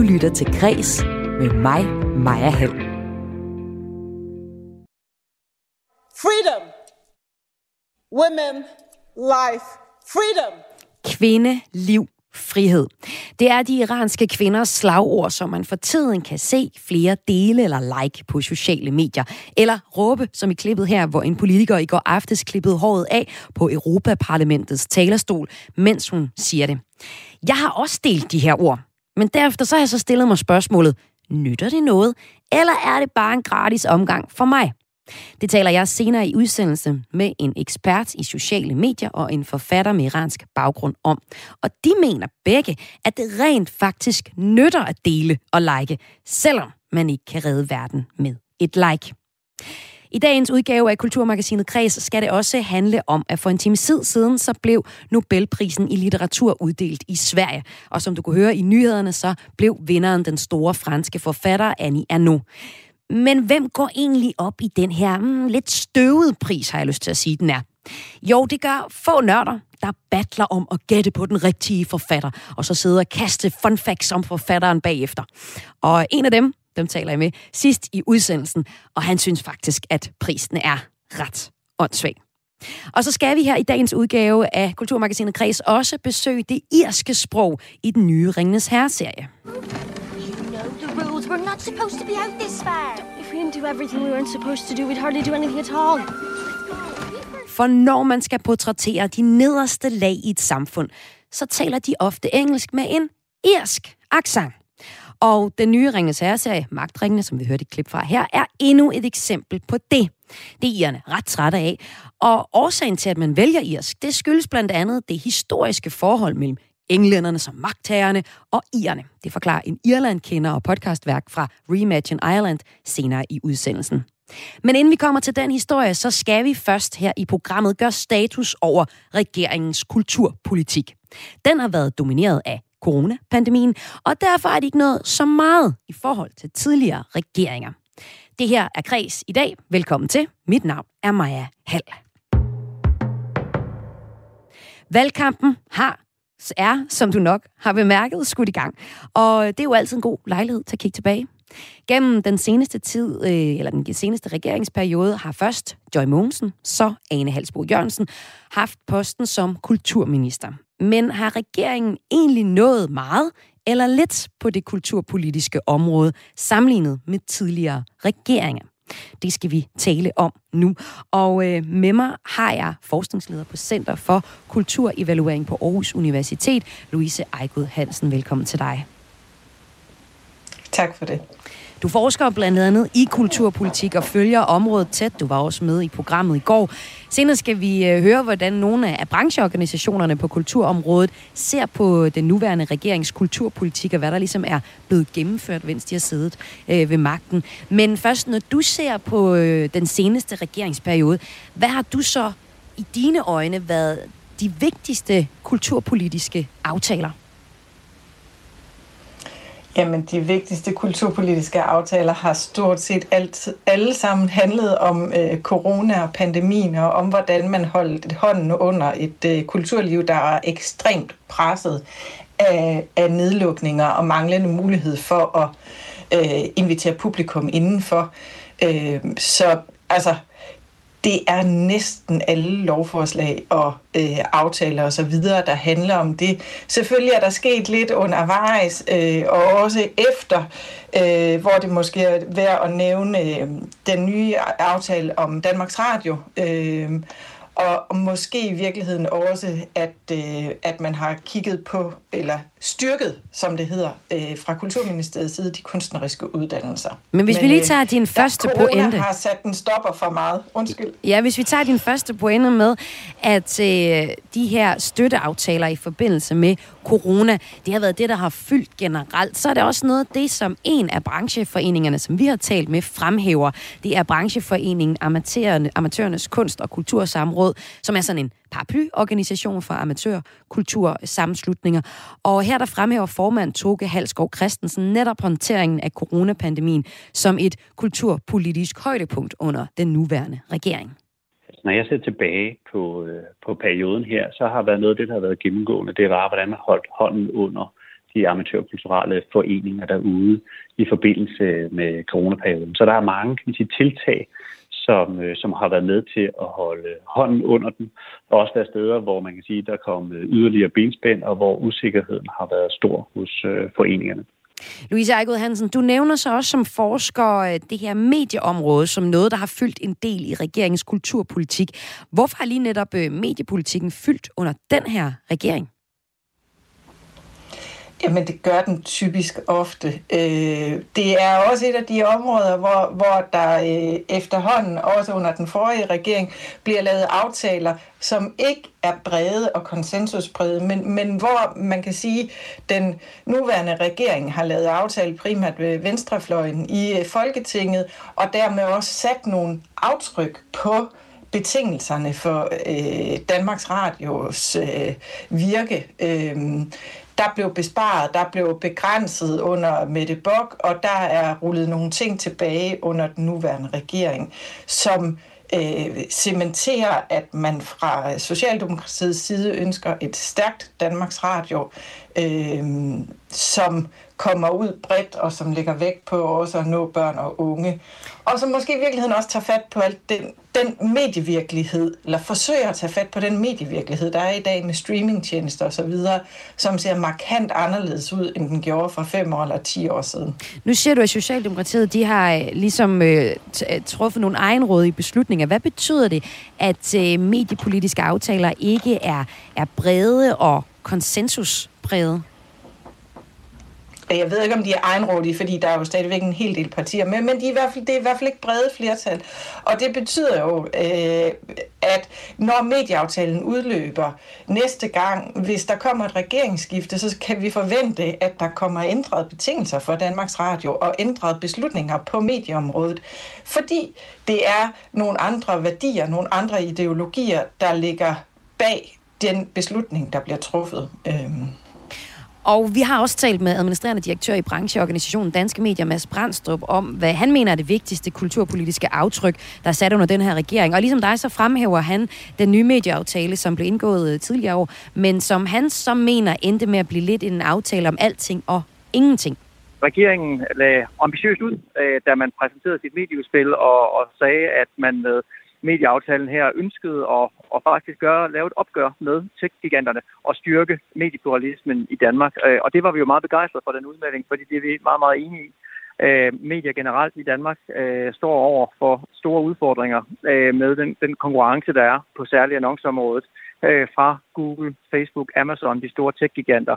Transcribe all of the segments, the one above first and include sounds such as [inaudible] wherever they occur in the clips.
Du lytter til Græs med mig, Maja Hall. Freedom. Women, life, freedom. Kvinde, liv, frihed. Det er de iranske kvinders slagord, som man for tiden kan se flere dele eller like på sociale medier. Eller råbe, som i klippet her, hvor en politiker i går aftes klippede håret af på Europaparlamentets talerstol, mens hun siger det. Jeg har også delt de her ord, men derefter så har jeg så stillet mig spørgsmålet, nytter det noget, eller er det bare en gratis omgang for mig? Det taler jeg senere i udsendelse med en ekspert i sociale medier og en forfatter med iransk baggrund om. Og de mener begge, at det rent faktisk nytter at dele og like, selvom man ikke kan redde verden med et like. I dagens udgave af Kulturmagasinet Kreds skal det også handle om, at for en time tid siden, så blev Nobelprisen i litteratur uddelt i Sverige. Og som du kunne høre i nyhederne, så blev vinderen den store franske forfatter Annie Ernaux. Men hvem går egentlig op i den her mm, lidt støvede pris, har jeg lyst til at sige, den er? Jo, det gør få nørder, der battler om at gætte på den rigtige forfatter, og så sidder og kaste fun facts om forfatteren bagefter. Og en af dem, dem taler jeg med sidst i udsendelsen, og han synes faktisk, at prisen er ret åndssvag. Og så skal vi her i dagens udgave af Kulturmagasinet Kreds også besøge det irske sprog i den nye Ringnes Herre-serie. The rules. We're not supposed to be out this far. If we didn't do everything we weren't supposed to do, we'd hardly do anything at all. For når man skal portrættere de nederste lag i et samfund, så taler de ofte engelsk med en irsk accent. Og den nye Ringens Herre-serie, Magtringene, som vi hørte et klip fra her, er endnu et eksempel på det. Det er irerne ret trætte af. Og årsagen til, at man vælger irsk, det skyldes blandt andet det historiske forhold mellem englænderne som magtagerne og irerne. Det forklarer en Irland-kender og podcastværk fra Reimagine Ireland senere i udsendelsen. Men inden vi kommer til den historie, så skal vi først her i programmet gøre status over regeringens kulturpolitik. Den har været domineret af coronapandemien, og derfor er det ikke noget så meget i forhold til tidligere regeringer. Det her er Kreds i dag. Velkommen til. Mit navn er Maja Hall. Valgkampen har er, som du nok har bemærket, skudt i gang. Og det er jo altid en god lejlighed til at kigge tilbage. Gennem den seneste tid, øh, eller den seneste regeringsperiode, har først Joy Mogensen, så Ane Halsbo Jørgensen, haft posten som kulturminister. Men har regeringen egentlig nået meget eller lidt på det kulturpolitiske område sammenlignet med tidligere regeringer? Det skal vi tale om nu. Og øh, med mig har jeg forskningsleder på Center for Kulturevaluering på Aarhus Universitet, Louise Ejgud Hansen. Velkommen til dig. Tak for det. Du forsker blandt andet i kulturpolitik og følger området tæt. Du var også med i programmet i går. Senere skal vi øh, høre, hvordan nogle af brancheorganisationerne på kulturområdet ser på den nuværende regerings kulturpolitik, og hvad der ligesom er blevet gennemført, mens de har siddet øh, ved magten. Men først, når du ser på øh, den seneste regeringsperiode, hvad har du så i dine øjne været de vigtigste kulturpolitiske aftaler? Jamen, de vigtigste kulturpolitiske aftaler har stort set alt, alle sammen handlet om øh, corona og pandemien, og om hvordan man holdt hånden under et øh, kulturliv, der er ekstremt presset af, af nedlukninger og manglende mulighed for at øh, invitere publikum indenfor. Øh, så altså, det er næsten alle lovforslag og øh, aftaler og så videre, der handler om det. Selvfølgelig er der sket lidt undervejs, øh, og også efter, øh, hvor det måske er værd at nævne øh, den nye aftale om Danmarks Radio, øh, og måske i virkeligheden også, at, øh, at man har kigget på, eller styrket, som det hedder, øh, fra Kulturministeriets side, de kunstneriske uddannelser. Men hvis Men, vi lige tager din øh, første der, pointe... har sat den stopper for meget. Undskyld. Ja, hvis vi tager din første pointe med, at øh, de her støtteaftaler i forbindelse med corona, det har været det, der har fyldt generelt, så er det også noget af det, som en af brancheforeningerne, som vi har talt med, fremhæver. Det er brancheforeningen Amatørerne, Amatørernes Kunst- og Kultursamråd, som er sådan en paraplyorganisation for amatørkultursammenslutninger. Og her der fremhæver formand Toge Halskov Christensen netop håndteringen af coronapandemien som et kulturpolitisk højdepunkt under den nuværende regering. Altså, når jeg ser tilbage på, øh, på perioden her, så har været noget af det, der har været gennemgående. Det var, hvordan man holdt hånden under de amatørkulturelle foreninger derude i forbindelse med coronaperioden. Så der er mange kan man sige, tiltag, som, øh, som har været med til at holde hånden under den, og også være steder, hvor man kan sige, der kom yderligere benspænd, og hvor usikkerheden har været stor hos øh, foreningerne. Louise Eichud Hansen, du nævner så også som forsker øh, det her medieområde som noget, der har fyldt en del i regeringens kulturpolitik. Hvorfor har lige netop øh, mediepolitikken fyldt under den her regering? Jamen, det gør den typisk ofte. Øh, det er også et af de områder, hvor, hvor der øh, efterhånden, også under den forrige regering, bliver lavet aftaler, som ikke er brede og konsensusbrede, men, men hvor man kan sige, den nuværende regering har lavet aftale primært ved venstrefløjen i øh, Folketinget, og dermed også sat nogle aftryk på betingelserne for øh, Danmarks Radios øh, virke. Øh, der blev besparet, der blev begrænset under Mette Bock, og der er rullet nogle ting tilbage under den nuværende regering, som øh, cementerer, at man fra Socialdemokratiets side ønsker et stærkt Danmarks Radio, øh, som kommer ud bredt, og som lægger vægt på også at nå børn og unge. Og som måske i virkeligheden også tager fat på alt den, den medievirkelighed, eller forsøger at tage fat på den medievirkelighed, der er i dag med streamingtjenester osv., som ser markant anderledes ud, end den gjorde for fem år eller ti år siden. Nu siger du, at Socialdemokratiet de har øh, ligesom øh, øh, truffet nogle egenrådige beslutninger. Hvad betyder det, at øh, mediepolitiske aftaler ikke er, er brede og konsensusbrede? Øh, jeg ved ikke, om de er egenrådige, fordi der er jo stadigvæk en hel del partier med, men de er i hvert fald, det er i hvert fald ikke brede flertal. Og det betyder jo, øh, at når medieaftalen udløber næste gang, hvis der kommer et regeringsskifte, så kan vi forvente, at der kommer ændrede betingelser for Danmarks Radio og ændrede beslutninger på medieområdet. Fordi det er nogle andre værdier, nogle andre ideologier, der ligger bag den beslutning, der bliver truffet. Øh. Og vi har også talt med administrerende direktør i brancheorganisationen Danske Medier, Mads Brandstrup, om hvad han mener er det vigtigste kulturpolitiske aftryk, der er sat under den her regering. Og ligesom dig, så fremhæver han den nye medieaftale, som blev indgået øh, tidligere år, men som han så mener endte med at blive lidt en aftale om alting og ingenting. Regeringen lagde ambitiøst ud, øh, da man præsenterede sit medieudspil og, og sagde, at man med medieaftalen her ønskede at, at faktisk gøre, lave et opgør med tech-giganterne og styrke mediepluralismen i Danmark. Øh, og det var vi jo meget begejstrede for den udmelding, fordi det er vi meget, meget enige i. Øh, medier generelt i Danmark øh, står over for store udfordringer øh, med den, den konkurrence, der er på særligt annonceområdet øh, fra Google, Facebook, Amazon, de store tech-giganter,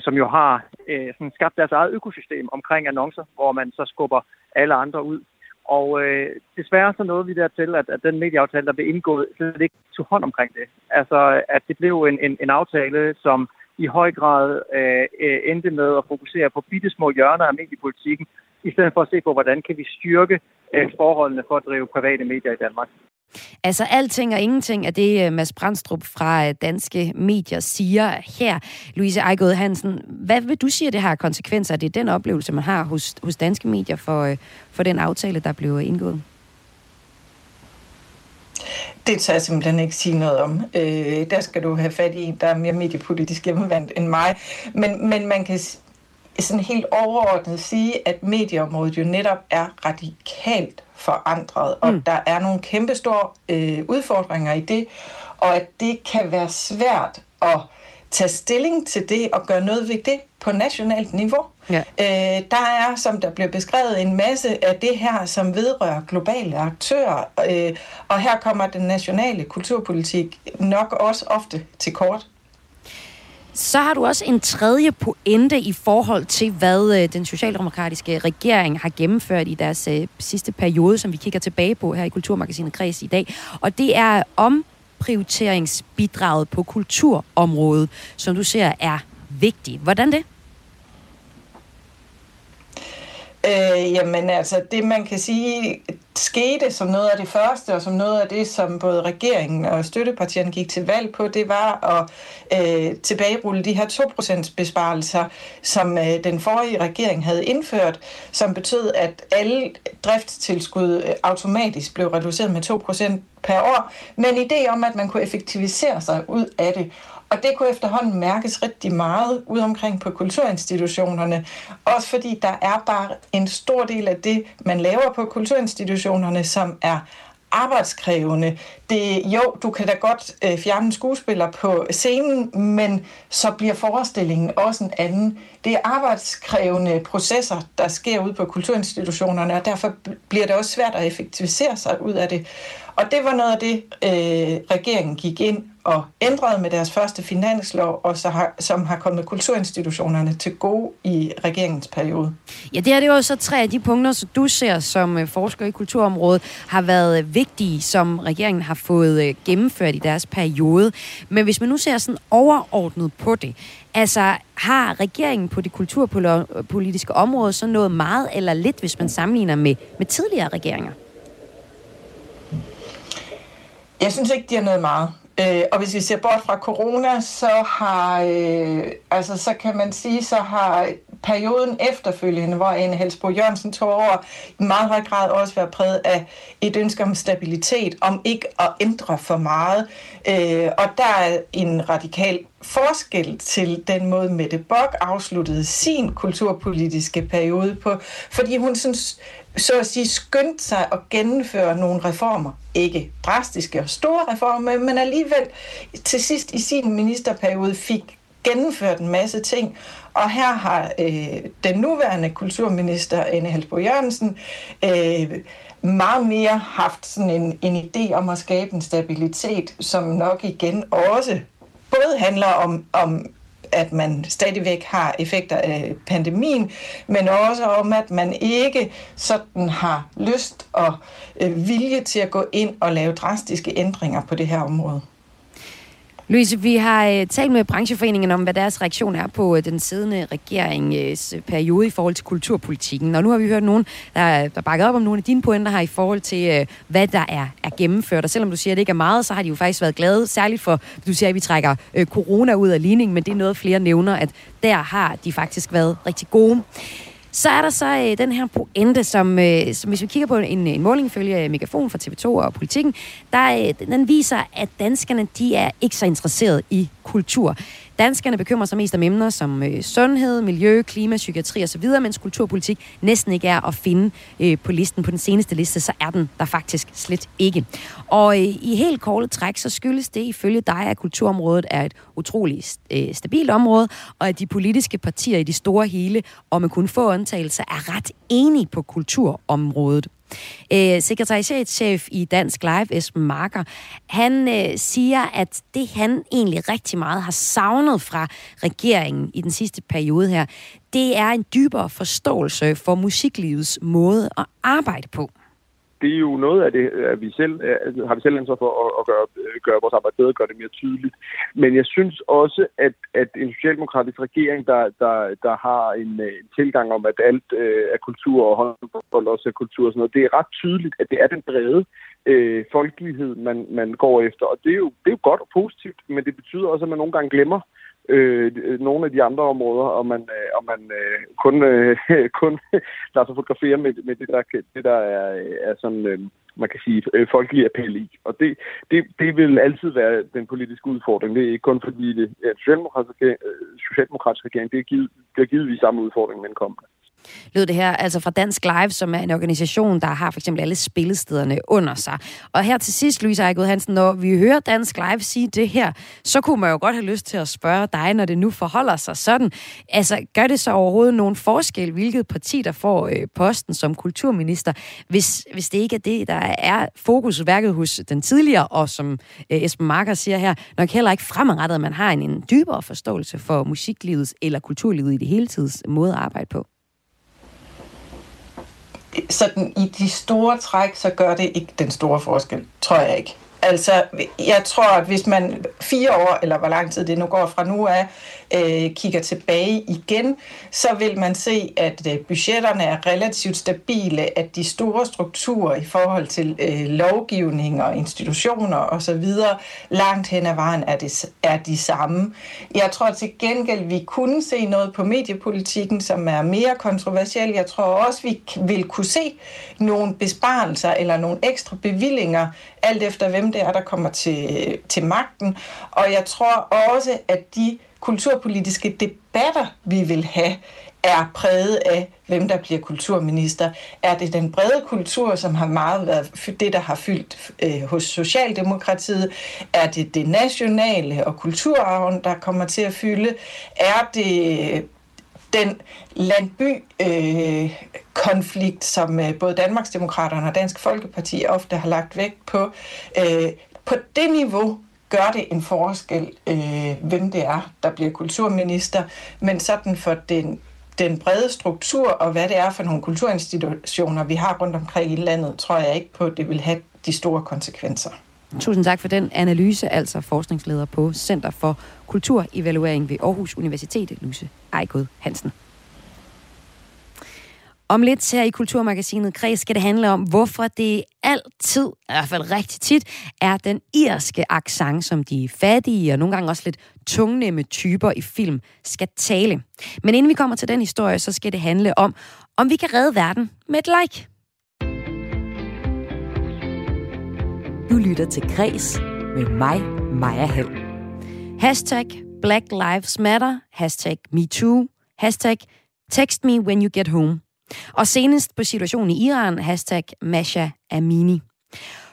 som jo har sådan skabt deres eget økosystem omkring annoncer, hvor man så skubber alle andre ud. Og øh, desværre så nåede vi dertil, at, at den medieaftale, der blev indgået, slet ikke tog hånd omkring det. Altså, at det blev en, en, en aftale, som i høj grad øh, øh endte med at fokusere på bitte små hjørner af mediepolitikken, i stedet for at se på, hvordan kan vi styrke øh, forholdene for at drive private medier i Danmark. Altså alting og ingenting af det, øh, Mads Brandstrup fra øh, Danske Medier siger her. Louise Ejgod Hansen, hvad vil du sige, det har konsekvenser? Det er den oplevelse, man har hos, hos Danske Medier for, øh, for den aftale, der blev indgået? Det tager jeg simpelthen ikke sige noget om. Øh, der skal du have fat i der er mere mediepolitisk hjemmevandt end mig. Men, men man kan sådan helt overordnet sige, at medieområdet jo netop er radikalt forandret, og mm. der er nogle kæmpestore øh, udfordringer i det, og at det kan være svært at tage stilling til det og gøre noget ved det på nationalt niveau. Ja. Øh, der er, som der bliver beskrevet, en masse af det her, som vedrører globale aktører, øh, og her kommer den nationale kulturpolitik nok også ofte til kort. Så har du også en tredje pointe i forhold til, hvad øh, den socialdemokratiske regering har gennemført i deres øh, sidste periode, som vi kigger tilbage på her i Kulturmagasinet Kreds i dag. Og det er om prioriteringsbidraget på kulturområdet, som du ser er vigtigt. Hvordan det? Øh, jamen altså, det man kan sige skete som noget af det første, og som noget af det, som både regeringen og støttepartierne gik til valg på, det var at øh, tilbagerulle de her 2% besparelser, som øh, den forrige regering havde indført, som betød, at alle driftstilskud øh, automatisk blev reduceret med 2% per år, men idé om, at man kunne effektivisere sig ud af det. Og det kunne efterhånden mærkes rigtig meget ud omkring på kulturinstitutionerne. Også fordi der er bare en stor del af det, man laver på kulturinstitutionerne, som er arbejdskrævende. Det, jo, du kan da godt øh, fjerne en skuespiller på scenen, men så bliver forestillingen også en anden. Det er arbejdskrævende processer, der sker ud på kulturinstitutionerne, og derfor bliver det også svært at effektivisere sig ud af det. Og det var noget af det, øh, regeringen gik ind og ændrede med deres første finanslov, og så har, som har kommet kulturinstitutionerne til gode i regeringens periode. Ja, det er det jo så tre af de punkter, som du ser som øh, forsker i kulturområdet, har været vigtige, som regeringen har fået øh, gennemført i deres periode. Men hvis man nu ser sådan overordnet på det, altså har regeringen på det kulturpolitiske område så noget meget eller lidt, hvis man sammenligner med, med tidligere regeringer? Jeg synes ikke, de har noget meget. Øh, og hvis vi ser bort fra corona, så har, øh, altså, så kan man sige, så har perioden efterfølgende, hvor Anne Helsbo Jørgensen tog over, i meget høj grad også været præget af et ønske om stabilitet, om ikke at ændre for meget. Øh, og der er en radikal forskel til den måde, Mette Bock afsluttede sin kulturpolitiske periode på, fordi hun synes, så at sige, skyndte sig at gennemføre nogle reformer. Ikke drastiske og store reformer, men alligevel til sidst i sin ministerperiode fik gennemført en masse ting. Og her har øh, den nuværende kulturminister, Anne Halsbo Jørgensen, øh, meget mere haft sådan en, en idé om at skabe en stabilitet, som nok igen også både handler om, om at man stadigvæk har effekter af pandemien, men også om, at man ikke sådan har lyst og øh, vilje til at gå ind og lave drastiske ændringer på det her område. Louise, vi har øh, talt med brancheforeningen om, hvad deres reaktion er på øh, den siddende regerings øh, periode i forhold til kulturpolitikken. Og nu har vi hørt nogen, der, der bakker op om nogle af dine pointer her i forhold til, hvad der er, er gennemført. Og selvom du siger, at det ikke er meget, så har de jo faktisk været glade, særligt for, du siger, at vi trækker corona ud af ligningen, men det er noget, flere nævner, at der har de faktisk været rigtig gode. Så er der så øh, den her pointe, som, øh, som hvis vi kigger på en, en måling følge Megafon fra TV2 og Politikken, der, øh, den viser, at danskerne de er ikke så interesseret i kultur. Danskerne bekymrer sig mest om emner som øh, sundhed, miljø, klima, psykiatri osv., mens kulturpolitik næsten ikke er at finde øh, på listen. På den seneste liste, så er den der faktisk slet ikke. Og øh, i helt korte træk, så skyldes det ifølge dig, at kulturområdet er et utroligt øh, stabilt område, og at de politiske partier i de store hele, og med kun få undtagelser, er ret enige på kulturområdet. Øh, sekretariatschef i Dansk Live, Esben Marker, han øh, siger, at det han egentlig rigtig meget har savnet fra regeringen i den sidste periode her, det er en dybere forståelse for musiklivets måde at arbejde på det er jo noget af det, at vi selv, har vi selv ansvar for at, at gøre, gøre vores arbejde bedre, gøre det mere tydeligt. Men jeg synes også, at, at en socialdemokratisk regering, der, der, der har en, øh, en tilgang om, at alt øh, er kultur og håndbold også er kultur og sådan noget, det er ret tydeligt, at det er den brede øh, folkelighed, man, man går efter. Og det er, jo, det er jo godt og positivt, men det betyder også, at man nogle gange glemmer, øh, Øh, øh, nogle af de andre områder, og man, øh, og man øh, kun, øh, [laughs] kun lader sig fotografere med, med det, der, det, der er, øh, er sådan, øh, man kan sige, øh, folkelig appel i. Og det, det, det vil altid være den politiske udfordring. Det er ikke kun fordi det er socialdemokratisk, øh, socialdemokratisk regering, det er givet, det er givetvis samme udfordring, men kommende lød det her, altså fra Dansk Live, som er en organisation, der har for eksempel alle spillestederne under sig. Og her til sidst, Louise Ejgud Hansen, når vi hører Dansk Live sige det her, så kunne man jo godt have lyst til at spørge dig, når det nu forholder sig sådan. Altså, gør det så overhovedet nogen forskel, hvilket parti, der får øh, posten som kulturminister, hvis, hvis det ikke er det, der er fokusværket hos den tidligere, og som øh, Esben Marker siger her, nok heller ikke fremadrettet, at man har en, en dybere forståelse for musiklivets eller kulturlivet i det hele tids måde at arbejde på? Sådan i de store træk, så gør det ikke den store forskel, tror jeg ikke. Altså, jeg tror, at hvis man fire år, eller hvor lang tid det nu går fra nu af, øh, kigger tilbage igen, så vil man se, at øh, budgetterne er relativt stabile, at de store strukturer i forhold til øh, lovgivning og institutioner osv. langt hen ad vejen er, det, er de samme. Jeg tror til gengæld, vi kunne se noget på mediepolitikken, som er mere kontroversiel. Jeg tror også, vi vil kunne se nogle besparelser eller nogle ekstra bevillinger, alt efter hvem det er, der kommer til, til magten. Og jeg tror også, at de kulturpolitiske debatter, vi vil have, er præget af, hvem der bliver kulturminister. Er det den brede kultur, som har meget været det, der har fyldt øh, hos Socialdemokratiet? Er det det nationale og kulturarven, der kommer til at fylde? Er det den landby-konflikt, øh, som øh, både Danmarksdemokraterne og Dansk Folkeparti ofte har lagt vægt på. Øh, på det niveau gør det en forskel, øh, hvem det er, der bliver kulturminister, men sådan for den, den brede struktur og hvad det er for nogle kulturinstitutioner, vi har rundt omkring i landet, tror jeg ikke på, at det vil have de store konsekvenser. Tusind tak for den analyse, altså forskningsleder på Center for Kulturevaluering ved Aarhus Universitet, Luse Ejgod Hansen. Om lidt her i Kulturmagasinet Kreds skal det handle om, hvorfor det altid, i hvert fald rigtig tit, er den irske accent, som de fattige og nogle gange også lidt tungnemme typer i film skal tale. Men inden vi kommer til den historie, så skal det handle om, om vi kan redde verden med et like. Du lytter til Kres med mig, Maja Hall. Hashtag Black Lives Matter, hashtag MeToo, hashtag Text me when you get home. Og senest på situationen i Iran, hashtag Masha Amini.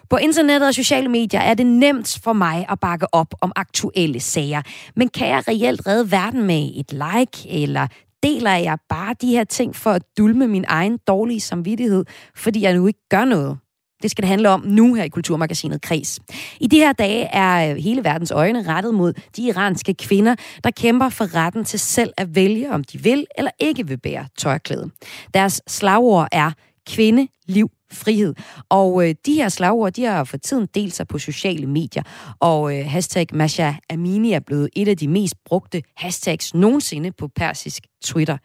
På internettet og sociale medier er det nemt for mig at bakke op om aktuelle sager. Men kan jeg reelt redde verden med et like, eller deler jeg bare de her ting for at dulme min egen dårlige samvittighed, fordi jeg nu ikke gør noget? Det skal det handle om nu her i Kulturmagasinet Kres. I de her dage er øh, hele verdens øjne rettet mod de iranske kvinder, der kæmper for retten til selv at vælge, om de vil eller ikke vil bære tørklæde. Deres slagord er kvinde, liv, frihed. Og øh, de her slagord, de har for tiden delt sig på sociale medier, og øh, hashtag Masha Amini er blevet et af de mest brugte hashtags nogensinde på persisk Twitter.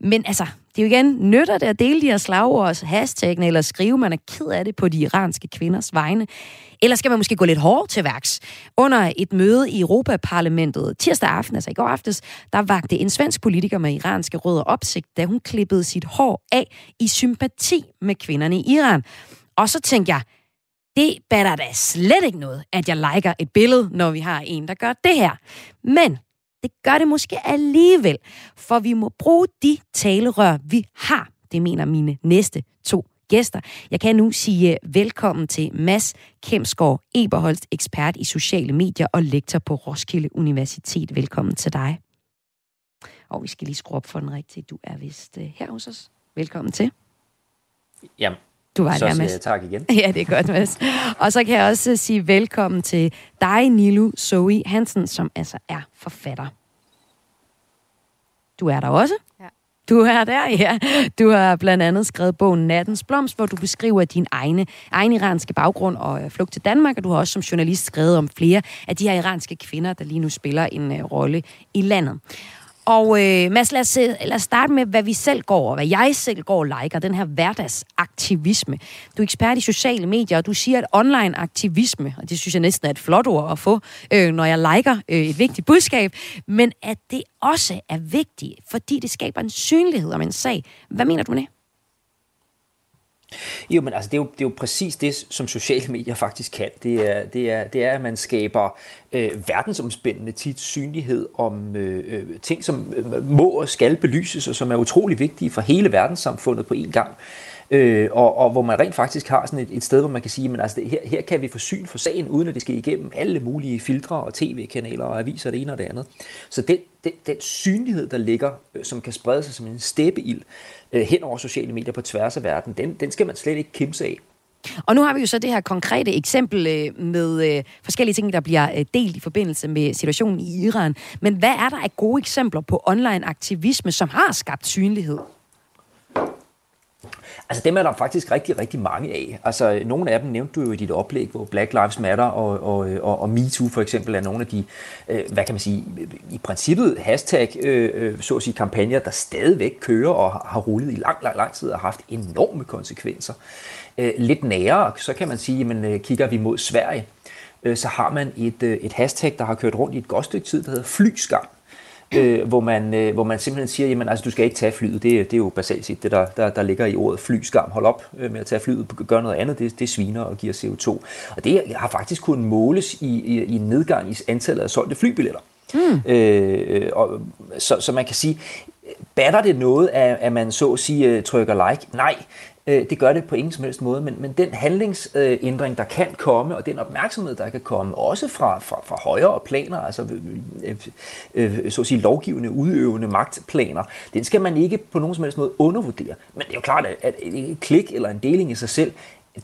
Men altså, det er jo igen, nytter det at dele de her slagords hashtagene, eller skrive, man er ked af det på de iranske kvinders vegne? Eller skal man måske gå lidt hårdt til værks? Under et møde i Europaparlamentet tirsdag aften, altså i går aftes, der vagte en svensk politiker med iranske rødder opsigt, da hun klippede sit hår af i sympati med kvinderne i Iran. Og så tænkte jeg, det batter da slet ikke noget, at jeg liker et billede, når vi har en, der gør det her. Men det gør det måske alligevel, for vi må bruge de talerør, vi har. Det mener mine næste to gæster. Jeg kan nu sige øh, velkommen til Mads Kemsgaard Eberholst, ekspert i sociale medier og lektor på Roskilde Universitet. Velkommen til dig. Og vi skal lige skrue op for den rigtige. Du er vist øh, her hos os. Velkommen til. Jamen, du var så der, Mads. tak igen. [laughs] Ja, det er godt, Mads. Og så kan jeg også sige velkommen til dig, Nilu Zoe Hansen, som altså er forfatter. Du er der også. Ja. Du er der, ja. Du har blandt andet skrevet bogen Nattens Blomst, hvor du beskriver din egne, egen iranske baggrund og øh, flugt til Danmark, og du har også som journalist skrevet om flere af de her iranske kvinder, der lige nu spiller en uh, rolle i landet. Og øh, Mads, lad os, lad os starte med, hvad vi selv går, og hvad jeg selv går og liker, den her hverdagsaktivisme. Du er ekspert i sociale medier, og du siger, at online aktivisme, og det synes jeg næsten er et flot ord at få, øh, når jeg liker øh, et vigtigt budskab, men at det også er vigtigt, fordi det skaber en synlighed om en sag. Hvad mener du med det? Jo, men altså, det, er jo, det er jo præcis det, som sociale medier faktisk kan. Det er, det er, det er at man skaber øh, verdensomspændende tit synlighed om øh, øh ting, som øh, må og skal belyses, og som er utrolig vigtige for hele verdenssamfundet på én gang. Øh, og, og hvor man rent faktisk har sådan et, et sted, hvor man kan sige, men altså, her, her kan vi få syn for sagen, uden at det skal igennem alle mulige filtre og tv-kanaler og aviser det ene og det andet. Så den, den, den synlighed, der ligger, øh, som kan sprede sig som en steppeild øh, hen over sociale medier på tværs af verden, den, den skal man slet ikke kimse af. Og nu har vi jo så det her konkrete eksempel øh, med øh, forskellige ting, der bliver øh, delt i forbindelse med situationen i Iran. Men hvad er der af gode eksempler på online aktivisme, som har skabt synlighed? Altså dem er der faktisk rigtig, rigtig mange af. Altså nogle af dem nævnte du jo i dit oplæg, hvor Black Lives Matter og, og, og, og MeToo for eksempel er nogle af de, øh, hvad kan man sige, i princippet hashtag, øh, øh så at sige, kampagner, der stadigvæk kører og har rullet i lang, lang, lang tid og har haft enorme konsekvenser. Øh, lidt nærere, så kan man sige, men øh, kigger vi mod Sverige, øh, så har man et, øh, et hashtag, der har kørt rundt i et godt stykke tid, der hedder flyskam øh, hvor, man, øh, hvor man simpelthen siger, jamen altså, du skal ikke tage flyet. Det, det er jo basalt set det, der, der, der ligger i ordet flyskam. Hold op øh, med at tage flyet, gør noget andet, det, det sviner og giver CO2. Og det har faktisk kunnet måles i, i, i en nedgang i antallet af solgte flybilletter. Mm. Øh, og, så, så man kan sige, batter det noget, at, at man så at sige øh, trykker like? Nej, Øh, det gør det på ingen som helst måde, men, men den handlingsændring, der kan komme, og den opmærksomhed, der kan komme, også fra, fra, fra højere planer, altså øh, øh, øh så at sige lovgivende, udøvende magtplaner, den skal man ikke på nogen som helst måde undervurdere. Men det er jo klart, at et klik eller en deling i sig selv,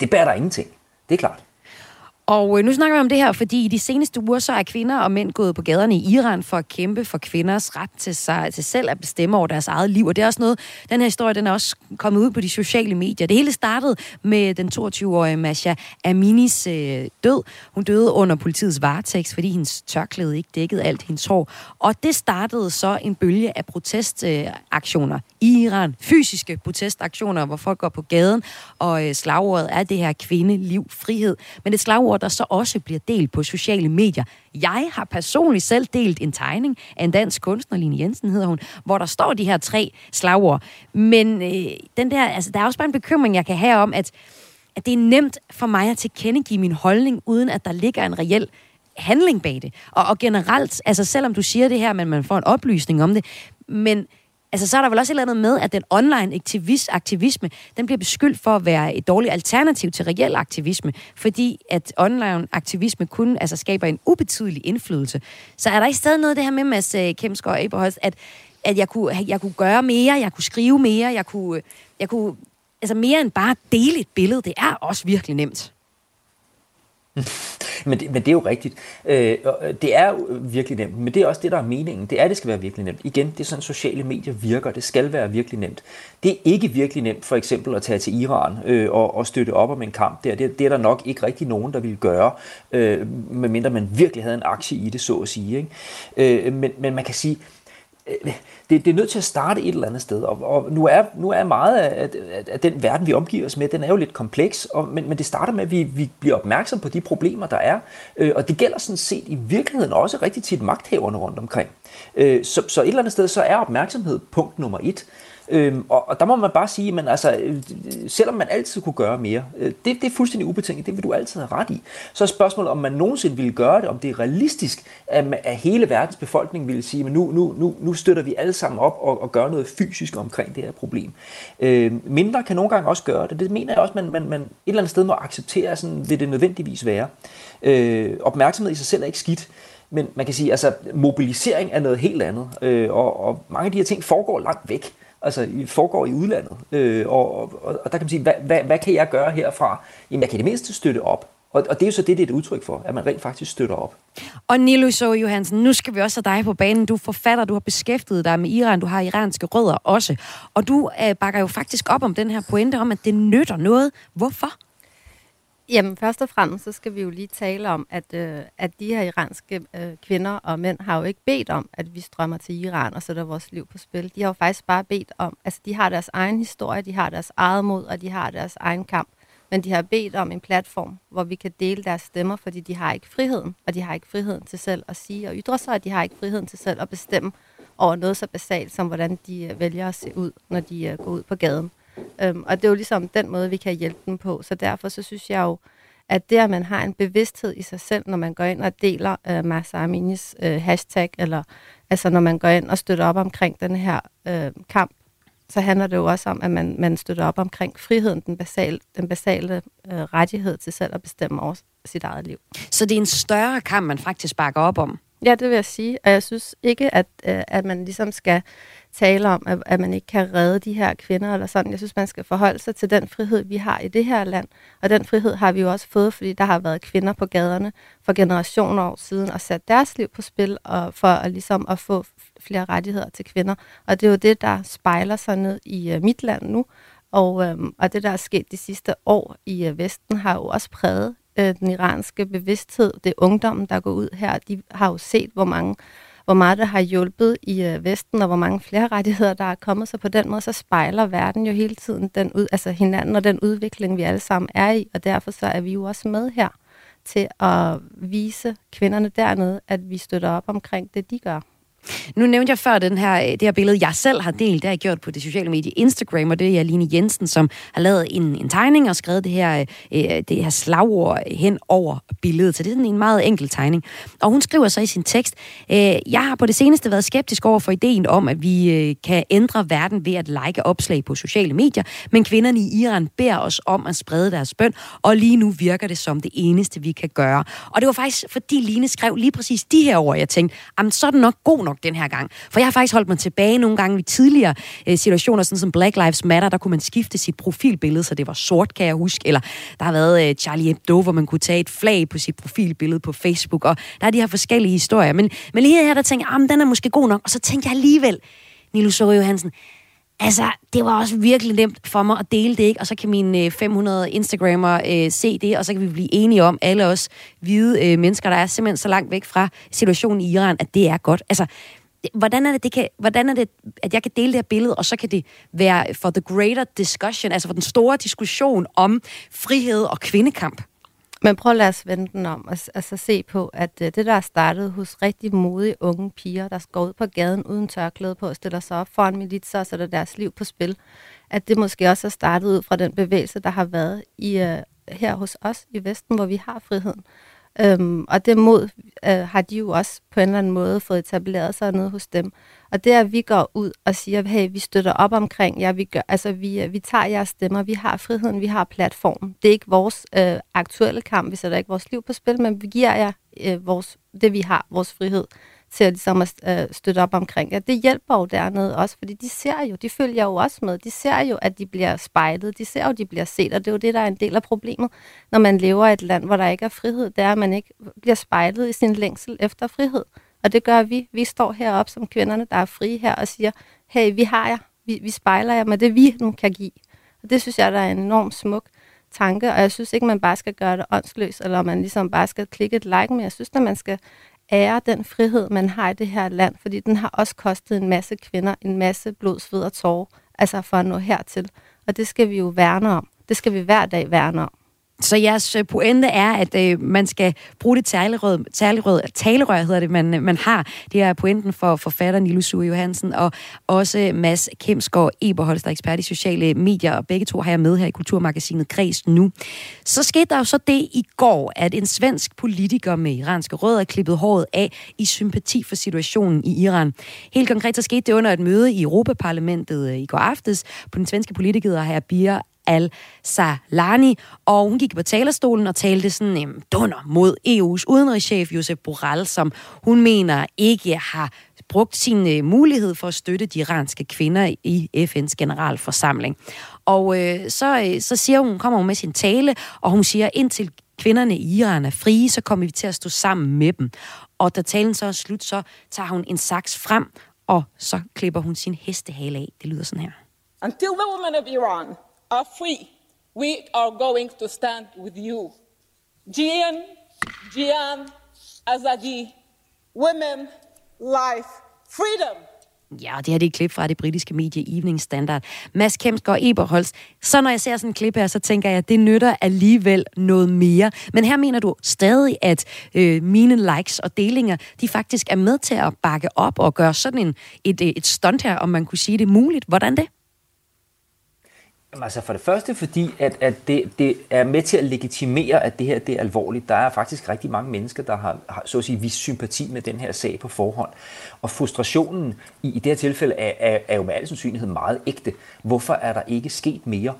det bærer der ingenting. Det er klart. Og øh, nu snakker vi om det her, fordi i de seneste uger, så er kvinder og mænd gået på gaderne i Iran for at kæmpe for kvinders ret til, sig, til selv at bestemme over deres eget liv. Og det er også noget, den her historie, den er også kommet ud på de sociale medier. Det hele startede med den 22-årige Masha Aminis øh, død. Hun døde under politiets varetægt, fordi hendes tørklæde ikke dækkede alt hendes hår. Og det startede så en bølge af protestaktioner øh, i Iran. Fysiske protestaktioner, hvor folk går på gaden, og øh, slagordet er det her kvinde, liv, frihed. Men det slagord, der så også bliver delt på sociale medier. Jeg har personligt selv delt en tegning af en dansk kunstner, Line Jensen hedder hun, hvor der står de her tre slagord. Men øh, den der, altså, der er også bare en bekymring, jeg kan have om, at, at det er nemt for mig at tilkendegive min holdning, uden at der ligger en reel handling bag det. Og, og generelt, altså selvom du siger det her, men man får en oplysning om det, men altså, så er der vel også et eller andet med, at den online aktivist, aktivisme, den bliver beskyldt for at være et dårligt alternativ til reel aktivisme, fordi at online aktivisme kun altså, skaber en ubetydelig indflydelse. Så er der i stedet noget af det her med, Mads øh, Kemsgaard og Eberholz, at, at jeg, kunne, jeg kunne gøre mere, jeg kunne skrive mere, jeg kunne, jeg kunne altså mere end bare dele et billede, det er også virkelig nemt. [laughs] men, det, men det er jo rigtigt. Øh, øh det er jo øh, virkelig nemt, men det er også det, der er meningen. Det er, det skal være virkelig nemt. Igen, det er sådan, sociale medier virker. Det skal være virkelig nemt. Det er ikke virkelig nemt, for eksempel, at tage til Iran øh, og, og støtte op om en kamp der. Det, det er der nok ikke rigtig nogen, der vil gøre, øh, medmindre man virkelig havde en aktie i det, så at sige. Ikke? Øh, men, men man kan sige, det, det er nødt til at starte et eller andet sted. Og, og nu, er, nu er meget af, af, af den verden, vi omgiver os med, den er jo lidt kompleks, og, men, men det starter med, at vi, vi bliver opmærksom på de problemer, der er. Øh, og det gælder sådan set i virkeligheden også rigtig tit magthaverne rundt omkring. Øh, så, så et eller andet sted, så er opmærksomhed punkt nummer et. Øhm, og, og der må man bare sige, men altså, øh, selvom man altid kunne gøre mere, øh, det, det er fuldstændig ubetinget, det vil du altid have ret i. Så er spørgsmålet, om man nogensinde ville gøre det, om det er realistisk, at, at hele verdens befolkning ville sige, men nu, nu, nu, nu støtter vi alle sammen op og, og gør noget fysisk omkring det her problem. Øh, mindre kan nogle gange også gøre det. Det mener jeg også, man, man, man et eller andet sted må acceptere, sådan vil det nødvendigvis være. Øh, opmærksomhed i sig selv er ikke skidt, men man kan sige, altså mobilisering er noget helt andet, øh, og, og mange af de her ting foregår langt væk altså foregår i udlandet. Øh, og, og, og der kan man sige, hvad, hvad, hvad kan jeg gøre herfra? Jamen, jeg kan det mindste støtte op. Og, og det er jo så det, det er et udtryk for, at man rent faktisk støtter op. Og Nilo So Johansen, nu skal vi også have dig på banen. Du er forfatter, du har beskæftiget dig med Iran, du har iranske rødder også. Og du øh, bakker jo faktisk op om den her pointe om, at det nytter noget. Hvorfor? Jamen, først og fremmest, så skal vi jo lige tale om, at, øh, at de her iranske øh, kvinder og mænd har jo ikke bedt om, at vi strømmer til Iran og sætter vores liv på spil. De har jo faktisk bare bedt om, altså de har deres egen historie, de har deres eget mod, og de har deres egen kamp. Men de har bedt om en platform, hvor vi kan dele deres stemmer, fordi de har ikke friheden, og de har ikke friheden til selv at sige og ytre sig, og de har ikke friheden til selv at bestemme over noget så basalt som, hvordan de øh, vælger at se ud, når de øh, går ud på gaden. Øhm, og det er jo ligesom den måde, vi kan hjælpe dem på. Så derfor så synes jeg jo, at det, at man har en bevidsthed i sig selv, når man går ind og deler øh, Masa Aminis øh, hashtag, eller altså når man går ind og støtter op omkring den her øh, kamp, så handler det jo også om, at man, man støtter op omkring friheden, den basale, den basale øh, rettighed til selv at bestemme over sit eget liv. Så det er en større kamp, man faktisk bakker op om? Ja, det vil jeg sige. Og jeg synes ikke, at, øh, at man ligesom skal tale om, at, at man ikke kan redde de her kvinder eller sådan. Jeg synes, man skal forholde sig til den frihed, vi har i det her land. Og den frihed har vi jo også fået, fordi der har været kvinder på gaderne for generationer år siden og sat deres liv på spil og for at, ligesom at få flere rettigheder til kvinder. Og det er jo det, der spejler sig ned i øh, mit land nu. Og, øhm, og det, der er sket de sidste år i øh, Vesten, har jo også præget øh, den iranske bevidsthed. Det er ungdommen, der går ud her. De har jo set, hvor mange hvor meget det har hjulpet i øh, Vesten, og hvor mange flere rettigheder, der er kommet. Så på den måde, så spejler verden jo hele tiden den ud, altså hinanden og den udvikling, vi alle sammen er i. Og derfor så er vi jo også med her til at vise kvinderne dernede, at vi støtter op omkring det, de gør. Nu nævnte jeg før den her, øh, det her billede, jeg selv har delt, det har jeg gjort på det sociale medie Instagram, og det er Aline Jensen, som har lavet en, en tegning og skrevet det her, øh, øh, det her slagord hen over billedet. Så det er sådan en meget enkel tegning. Og hun skriver så i sin tekst, øh, jeg har på det seneste været skeptisk over for ideen om, at vi øh, kan ændre verden ved at like opslag på sociale medier, men kvinderne i Iran beder os om at sprede deres bøn, og lige nu virker det som det eneste, vi kan gøre. Og det var faktisk, fordi Line skrev lige præcis de her ord, jeg tænkte, så er den nok god nok nok den her gang. For jeg har faktisk holdt mig tilbage nogle gange i tidligere øh, situationer, sådan som Black Lives Matter, der kunne man skifte sit profilbillede, så det var sort, kan jeg huske. Eller der har været øh, Charlie Hebdo, hvor man kunne tage et flag på sit profilbillede på Facebook, og der er de her forskellige historier. Men, men lige her, der tænker jeg, ah, den er måske god nok. Og så tænker jeg alligevel, Nilo Sore Johansen, Altså, det var også virkelig nemt for mig at dele det, ikke? Og så kan mine øh, 500 Instagrammer øh, se det, og så kan vi blive enige om, alle os hvide øh, mennesker, der er simpelthen så langt væk fra situationen i Iran, at det er godt. Altså, hvordan er det, det kan, hvordan er det, at jeg kan dele det her billede, og så kan det være for the greater discussion, altså for den store diskussion om frihed og kvindekamp? Men prøv at lade os vende den om, og altså se på, at uh, det, der er startet hos rigtig modige unge piger, der går ud på gaden uden tørklæde på og stiller sig op foran militser og sætter deres liv på spil, at det måske også er startet ud fra den bevægelse, der har været i, uh, her hos os i Vesten, hvor vi har friheden. Øhm, og det mod øh, har de jo også på en eller anden måde fået etableret sig nede hos dem. Og det er, at vi går ud og siger, hey, vi støtter op omkring jer, vi, gør, altså, vi, øh, vi tager jeres stemmer, vi har friheden, vi har platform. Det er ikke vores øh, aktuelle kamp, vi sætter ikke vores liv på spil, men vi giver jer øh, vores, det, vi har, vores frihed til at, ligesom at øh, støtte op omkring. Ja, det hjælper jo dernede også, fordi de ser jo, de følger jo også med. De ser jo, at de bliver spejlet. De ser jo, at de bliver set, og det er jo det, der er en del af problemet, når man lever i et land, hvor der ikke er frihed. Det er, at man ikke bliver spejlet i sin længsel efter frihed. Og det gør vi. Vi står heroppe som kvinderne, der er frie her, og siger, hey, vi har jer. Vi, vi spejler jer med det, vi nu kan give. Og det synes jeg, der er en enorm smuk tanke, og jeg synes ikke, man bare skal gøre det åndsløst, eller man ligesom bare skal klikke et like, men jeg synes, at man skal ære den frihed, man har i det her land, fordi den har også kostet en masse kvinder en masse blod, sved og tårer, altså for at nå hertil. Og det skal vi jo værne om. Det skal vi hver dag værne om. Så jeres øh, pointe er, at øh, man skal bruge det talerød, talerød, talerør hedder det, man, man har. Det er pointen for forfatter Nilo Sue Johansen og også Mads Kemsgaard Eberholst, der er ekspert i sociale medier, og begge to har jeg med her i Kulturmagasinet Kreds nu. Så skete der jo så det i går, at en svensk politiker med iranske rødder klippede håret af i sympati for situationen i Iran. Helt konkret så skete det under et møde i Europaparlamentet øh, i går aftes på den svenske politiker her Bier al-Salani, og hun gik på talerstolen og talte sådan en um, dunder mod EU's udenrigschef Josep Borrell, som hun mener ikke har brugt sin uh, mulighed for at støtte de iranske kvinder i FN's generalforsamling. Og øh, så, øh, så siger hun, kommer hun med sin tale, og hun siger, indtil kvinderne i Iran er frie, så kommer vi til at stå sammen med dem. Og da talen så er slut, så tager hun en saks frem, og så klipper hun sin hestehale af. Det lyder sådan her. Until the women of Iran are free, we are going to stand with you. Jian, Jian, Azadi, women, life, freedom. Ja, det her det er et klip fra det britiske medie Evening Standard. Mads Kemsgaard Eberholz. Så når jeg ser sådan en klip her, så tænker jeg, at det nytter alligevel noget mere. Men her mener du stadig, at øh, mine likes og delinger, de faktisk er med til at bakke op og gøre sådan en, et, et stunt her, om man kunne sige det muligt. Hvordan det? Jamen, altså for det første fordi, at, at det, det er med til at legitimere, at det her det er alvorligt. Der er faktisk rigtig mange mennesker, der har, har så at sige, vist sympati med den her sag på forhånd. Og frustrationen i, i det her tilfælde er, er, er jo med al sandsynlighed meget ægte. Hvorfor er der ikke sket mere?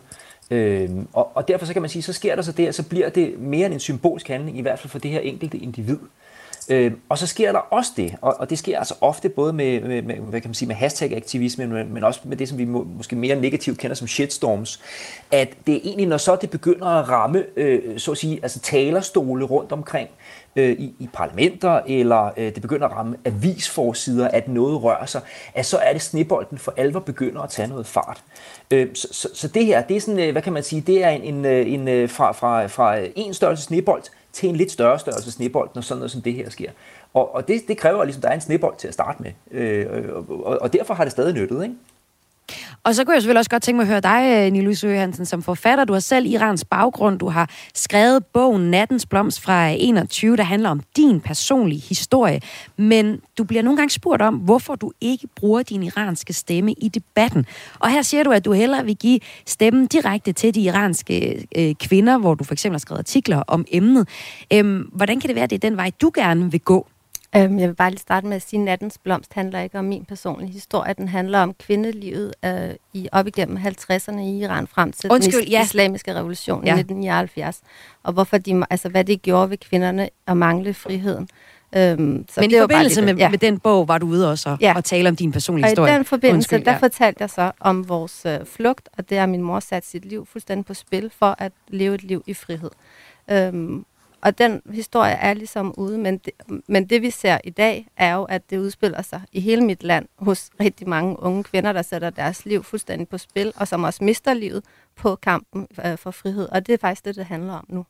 Øhm, og, og derfor så kan man sige, så sker der så det, så bliver det mere end en symbolsk handling, i hvert fald for det her enkelte individ. Øh, Øhm, og så sker der også det, og, og det sker altså ofte både med, med, med hvad kan man sige, med hashtag-aktivisme, men, men også med det, som vi må, måske mere negativt kender som shitstorms, at det er egentlig, når så det begynder at ramme, øh, så at sige, altså talerstole rundt omkring, øh, i, i parlamenter, eller øh, det begynder at ramme avisforsider, at noget rører sig, at så er det snebolden for alvor begynder at tage noget fart. Øh, så, så, så det her, det er sådan, øh, hvad kan man sige, det er en, en, øh, en øh, fra, fra, fra en størrelse snebold til en lidt større størrelse snebold, når sådan noget som det her sker. Og, og det, det kræver ligesom, at der er en snebold til at starte med. Øh, og, og derfor har det stadig nyttet, ikke? Og så kunne jeg selvfølgelig også godt tænke mig at høre dig, øh, Nilus Hansen, som forfatter. Du har selv Irans baggrund. Du har skrevet bogen Nattens Blomst fra 21, der handler om din personlige historie. Men du bliver nogle gange spurgt om, hvorfor du ikke bruger din iranske stemme i debatten. Og her siger du, at du hellere vil give stemmen direkte til de iranske øh, kvinder, hvor du for eksempel har skrevet artikler om emnet. Øhm, hvordan kan det være, at det er den vej, du gerne vil gå? Øhm, jeg vil bare lige starte med at sige, at Nattens Blomst handler ikke om min personlige historie. Den handler om kvindelivet øh, i op igennem 50'erne i Iran frem til Undskyld, den ja. islamiske revolution ja. i 1979. Og hvorfor de, altså, hvad det gjorde ved kvinderne at mangle friheden. Øhm, så Men i forbindelse med, ja. med den bog var du ude også ja. og tale om din personlige historie. Og i den forbindelse, Undskyld, der ja. fortalte jeg så om vores øh, flugt, og det har min mor sat sit liv fuldstændig på spil for at leve et liv i frihed. Øhm, og den historie er ligesom ude, men det, men det vi ser i dag, er jo, at det udspiller sig i hele mit land hos rigtig mange unge kvinder, der sætter deres liv fuldstændig på spil, og som også mister livet på kampen øh, for frihed. Og det er faktisk det, det handler om nu.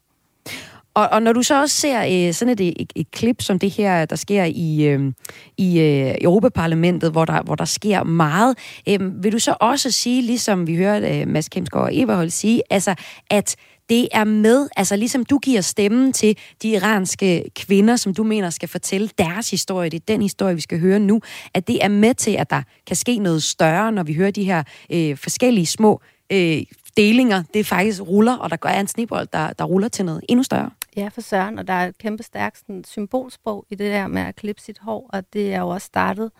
Og, og når du så også ser øh, sådan et, et, et klip som det her, der sker i, øh, i øh, Europaparlamentet, hvor der, hvor der sker meget, øh, vil du så også sige, ligesom vi hørte øh, Mads Kemsgaard og Eberhold sige, altså, at det er med, altså ligesom du giver stemmen til de iranske kvinder, som du mener skal fortælle deres historie, det er den historie, vi skal høre nu, at det er med til, at der kan ske noget større, når vi hører de her øh, forskellige små øh, delinger, det faktisk ruller, og der er en snebold, der, der ruller til noget endnu større. Ja, for søren, og der er et kæmpe stærkt sådan, symbolsprog i det der med at klippe sit hår, og det er jo også startet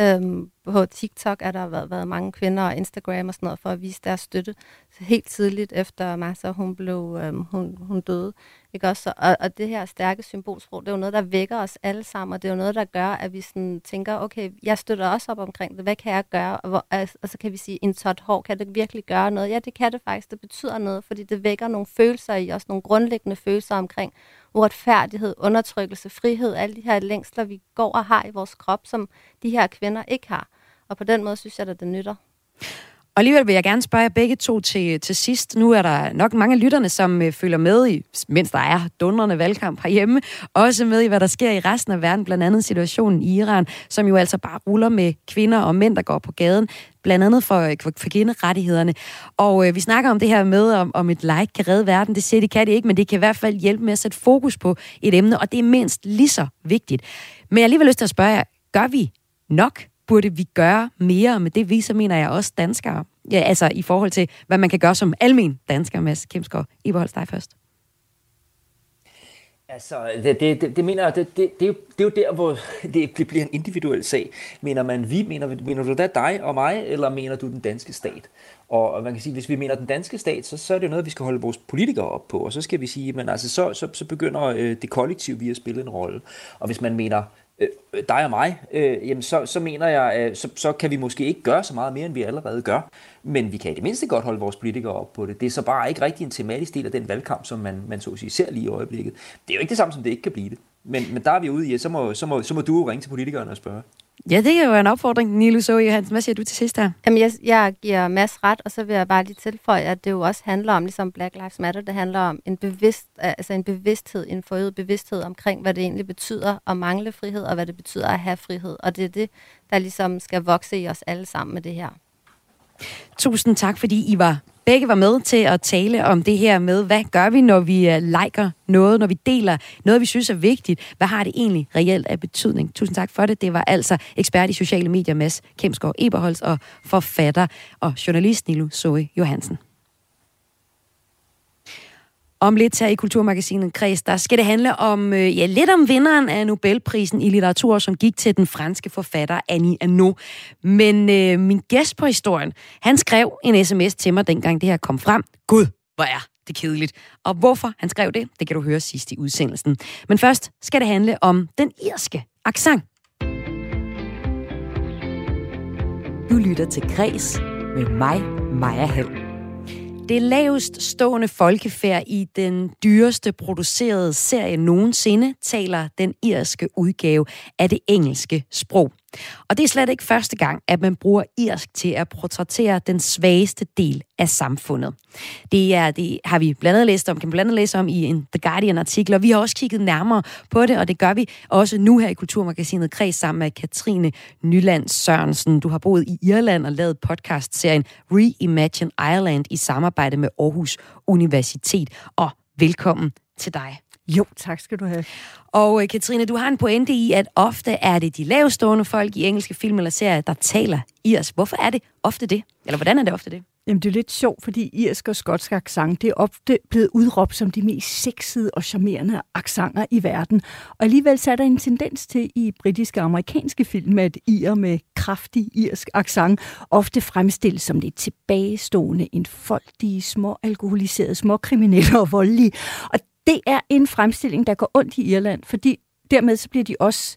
øhm, på TikTok, er der været, været mange kvinder og Instagram og sådan noget for at vise deres støtte helt tidligt efter Massa, hun, blev, øhm, hun, hun døde. Ikke også? Og, og det her stærke symbolsprog, det er jo noget, der vækker os alle sammen, og det er jo noget, der gør, at vi sådan tænker, okay, jeg støtter også op omkring det, hvad kan jeg gøre? Og, hvor, altså, og så kan vi sige, en tot hår, kan det virkelig gøre noget? Ja, det kan det faktisk, det betyder noget, fordi det vækker nogle følelser i os, nogle grundlæggende følelser omkring uretfærdighed, undertrykkelse, frihed, alle de her længsler, vi går og har i vores krop, som de her kvinder ikke har. Og på den måde synes jeg, at det nytter. Og alligevel vil jeg gerne spørge jer begge to til, til sidst. Nu er der nok mange af lytterne, som øh, følger med, i, mens der er dundrende valgkamp herhjemme, også med i, hvad der sker i resten af verden, blandt andet situationen i Iran, som jo altså bare ruller med kvinder og mænd, der går på gaden, blandt andet for, øh, for, for kvinderettighederne. Og øh, vi snakker om det her med, om, om et like kan redde verden. Det siger det kan det ikke, men det kan i hvert fald hjælpe med at sætte fokus på et emne, og det er mindst lige så vigtigt. Men jeg har alligevel lyst til at spørge jer, gør vi nok burde vi gøre mere, med det viser, mener jeg, også danskere. Ja, altså i forhold til, hvad man kan gøre som almen dansker, Mads Kemsgaard. I dig først. Altså, det, det, det, mener jeg, det, det, det, er det er jo der, hvor [laughs] det, det bliver en individuel sag. Mener man vi, mener, mener du da dig og mig, eller mener du den danske stat? Og man kan sige, hvis vi mener den danske stat, så, så er det jo noget, vi skal holde vores politikere op på, og så skal vi sige, men altså, så, så, så begynder øh, det kollektiv vi at spille en rolle. Og hvis man mener øh, dig og mig, øh, jamen så, så mener jeg, øh, så, så kan vi måske ikke gøre så meget mere, end vi allerede gør. Men vi kan i det mindste godt holde vores politikere op på det. Det er så bare ikke rigtig en tematisk del af den valgkamp, som man, man så at sige ser lige i øjeblikket. Det er jo ikke det samme, som det ikke kan blive det. Men, men der er vi ude i, at så må, så må, så må du ringe til politikerne og spørge. Ja, det er jo en opfordring, Nilo Så Johansen. Hvad siger du til sidst her? Jamen, jeg, jeg giver Mads ret, og så vil jeg bare lige tilføje, at det jo også handler om, ligesom Black Lives Matter, det handler om en, bevidst, altså en bevidsthed, en forøget bevidsthed omkring, hvad det egentlig betyder at mangle frihed, og hvad det betyder at have frihed. Og det er det, der ligesom skal vokse i os alle sammen med det her. Tusind tak, fordi I var begge var med til at tale om det her med, hvad gør vi, når vi øh, liker noget, når vi deler noget, vi synes er vigtigt. Hvad har det egentlig reelt af betydning? Tusind tak for det. Det var altså ekspert i sociale medier, Mads Kemsgaard Eberholz, og forfatter og journalist Nilo Zoe Johansen. Om lidt her i Kulturmagasinet Kreds, der skal det handle om, øh, ja, lidt om vinderen af Nobelprisen i litteratur, som gik til den franske forfatter Annie Arnaud. Men øh, min gæst på historien, han skrev en sms til mig, dengang det her kom frem. Gud, hvor er det kedeligt. Og hvorfor han skrev det, det kan du høre sidst i udsendelsen. Men først skal det handle om den irske accent. Du lytter til Græs med mig, Maja Hall. Det lavest stående folkefærd i den dyreste producerede serie nogensinde taler den irske udgave af det engelske sprog. Og det er slet ikke første gang, at man bruger irsk til at portrættere den svageste del af samfundet. Det, er, det har vi blandt andet læst om, kan blandt andet læse om i en The Guardian-artikel, og vi har også kigget nærmere på det, og det gør vi også nu her i Kulturmagasinet Kreds sammen med Katrine Nyland Sørensen. Du har boet i Irland og lavet podcast-serien Reimagine Ireland i samarbejde med Aarhus Universitet. Og velkommen til dig. Jo, tak skal du have. Og øh, Katrine, du har en pointe i, at ofte er det de lavstående folk i engelske film eller serier, der taler irsk. Hvorfor er det ofte det? Eller hvordan er det ofte det? Jamen, det er lidt sjovt, fordi irsk og skotsk accent, det er ofte blevet udråbt som de mest sexede og charmerende accenter i verden. Og alligevel så er der en tendens til i britiske og amerikanske film, at ir med kraftig irsk accent ofte fremstilles som lidt tilbagestående, en de små alkoholiserede, små kriminelle og voldelige. Og det er en fremstilling, der går ondt i Irland, fordi dermed så bliver de også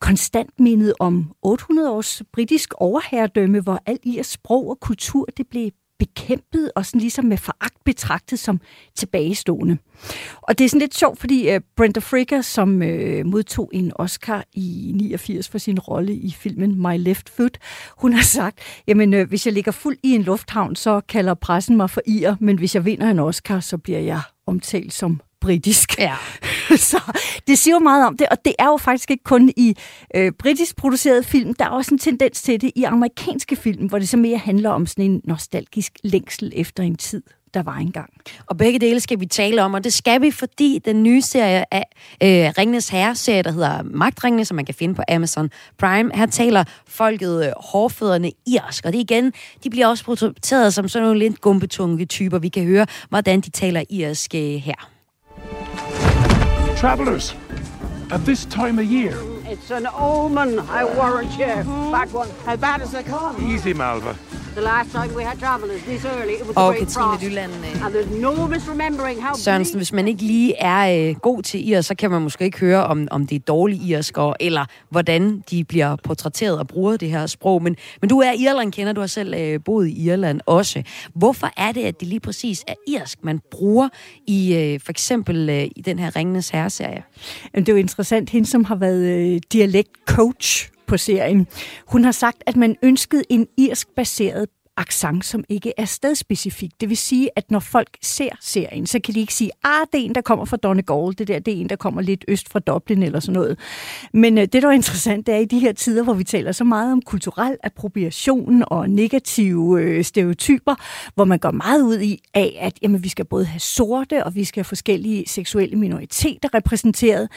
konstant mindet om 800 års britisk overherredømme, hvor alt i sprog og kultur det blev bekæmpet og sådan ligesom med foragt betragtet som tilbagestående. Og det er sådan lidt sjovt, fordi uh, Brenda Fricker, som uh, modtog en Oscar i 89 for sin rolle i filmen My Left Foot, hun har sagt, jamen uh, hvis jeg ligger fuld i en lufthavn, så kalder pressen mig for ir, men hvis jeg vinder en Oscar, så bliver jeg omtalt som britisk. Ja. [laughs] så det siger jo meget om det, og det er jo faktisk ikke kun i øh, britisk produceret film, der er også en tendens til det i amerikanske film, hvor det så mere handler om sådan en nostalgisk længsel efter en tid, der var engang. Og begge dele skal vi tale om, og det skal vi, fordi den nye serie af øh, Ringnes Herre-serie, der hedder Magtringene, som man kan finde på Amazon Prime, her taler folket øh, hårfødderne irsk, og det igen, de bliver også portrætteret som sådan nogle lidt gumpetunge typer. Vi kan høre, hvordan de taler irsk øh, her. Travellers, at this time of year. It's an omen, I warrant you. Mm-hmm. Bad one. As bad as they come. Easy, Malva. The last time we had travelers this early, it was og a great Katrine Dyland, øh, and there's no misremembering how Sørensen, hvis man ikke lige er øh, god til irsk, så kan man måske ikke høre, om, om det er dårlig irsk, og, eller hvordan de bliver portrætteret og bruger det her sprog. Men, men du er Irland, kender du har selv øh, boet i Irland også. Hvorfor er det, at det lige præcis er irsk, man bruger i øh, for eksempel øh, i den her Ringenes Herre-serie? Det er jo interessant, hende som har været øh, dialektcoach på serien. Hun har sagt, at man ønskede en irsk-baseret accent, som ikke er stedspecifik. Det vil sige, at når folk ser serien, så kan de ikke sige, ah, det er en, der kommer fra Donegal, det der, det er en, der kommer lidt øst fra Dublin eller sådan noget. Men øh, det, der er interessant, det er i de her tider, hvor vi taler så meget om kulturel appropriation og negative øh, stereotyper, hvor man går meget ud i af, at jamen, vi skal både have sorte, og vi skal have forskellige seksuelle minoriteter repræsenteret.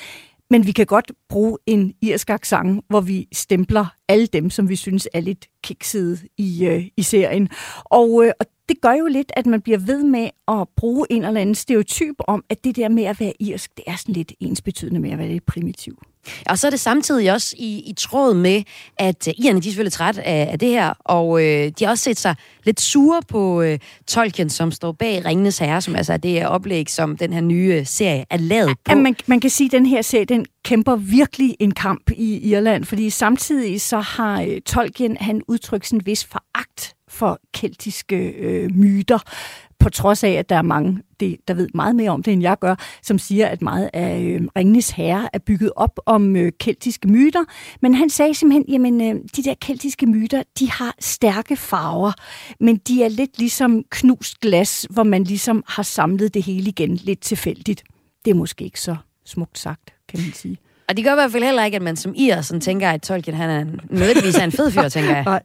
Men vi kan godt bruge en irsk accent, hvor vi stempler alle dem, som vi synes er lidt kiksede i, øh, i serien. Og, øh, og det gør jo lidt, at man bliver ved med at bruge en eller anden stereotyp om, at det der med at være irsk, det er sådan lidt ensbetydende med at være lidt primitiv. Og så er det samtidig også i, i tråd med, at uh, irerne de er selvfølgelig træt af, af det her, og øh, de har også set sig lidt sure på øh, Tolkien, som står bag Ringenes Herre, som altså er det oplæg, som den her nye øh, serie er lavet på. Ja, man, man kan sige, at den her serie, den kæmper virkelig en kamp i Irland, fordi samtidig så har øh, Tolkien, han udtrykt sådan en vis foragt for keltiske øh, myter, på trods af, at der er mange, det, der ved meget mere om det, end jeg gør, som siger, at meget af øh, Ringenes Herre er bygget op om øh, keltiske myter. Men han sagde simpelthen, jamen øh, de der keltiske myter, de har stærke farver, men de er lidt ligesom knust glas, hvor man ligesom har samlet det hele igen lidt tilfældigt. Det er måske ikke så smukt sagt, kan man sige. Og det gør i hvert fald heller ikke, at man som ir sådan tænker, at Tolkien han er nødvendigvis er en fed fyr, [laughs] tænker jeg. Nej.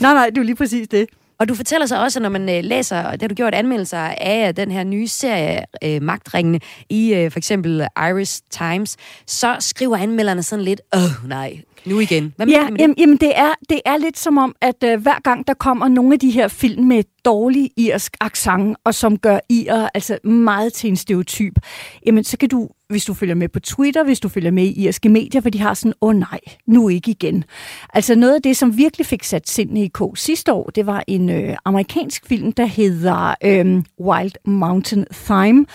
nej, nej, det er jo lige præcis det. Og du fortæller så også, når man øh, læser, det har du gjort anmeldelser af øh, den her nye serie, øh, Magtringene, i øh, for eksempel Irish Times, så skriver anmelderne sådan lidt, åh oh, nej, nu igen. Hvad ja, med jamen, det, er, det er lidt som om, at øh, hver gang der kommer nogle af de her film med dårlig irsk accent, og som gør ir altså meget til en stereotyp, jamen så kan du, hvis du følger med på Twitter, hvis du følger med i irske medier, for de har sådan, åh oh, nej, nu ikke igen. Altså noget af det, som virkelig fik sat sindene i kog sidste år, det var en øh, amerikansk film, der hedder øh, Wild Mountain Thyme,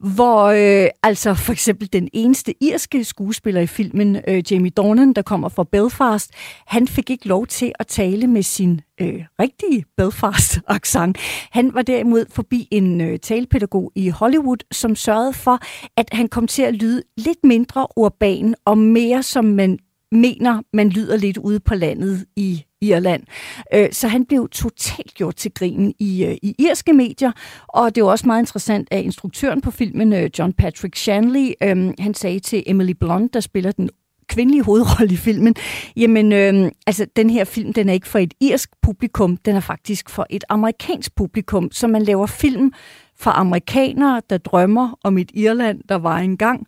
hvor øh, altså for eksempel den eneste irske skuespiller i filmen, øh, Jamie Dornan, der kommer fra Belfast, han fik ikke lov til at tale med sin øh, rigtige Belfast-accent. Han var derimod forbi en øh, talepædagog i Hollywood, som sørgede for, at han kom til at lyde lidt mindre urban og mere som man mener, man lyder lidt ude på landet i Irland. Øh, så han blev totalt gjort til grin i, øh, i irske medier, og det var også meget interessant, at instruktøren på filmen, øh, John Patrick Shanley, øhm, han sagde til Emily Blunt, der spiller den kvindelige hovedrolle i filmen, jamen, øh, altså, den her film, den er ikke for et irsk publikum, den er faktisk for et amerikansk publikum, så man laver film for amerikanere, der drømmer om et Irland, der var engang,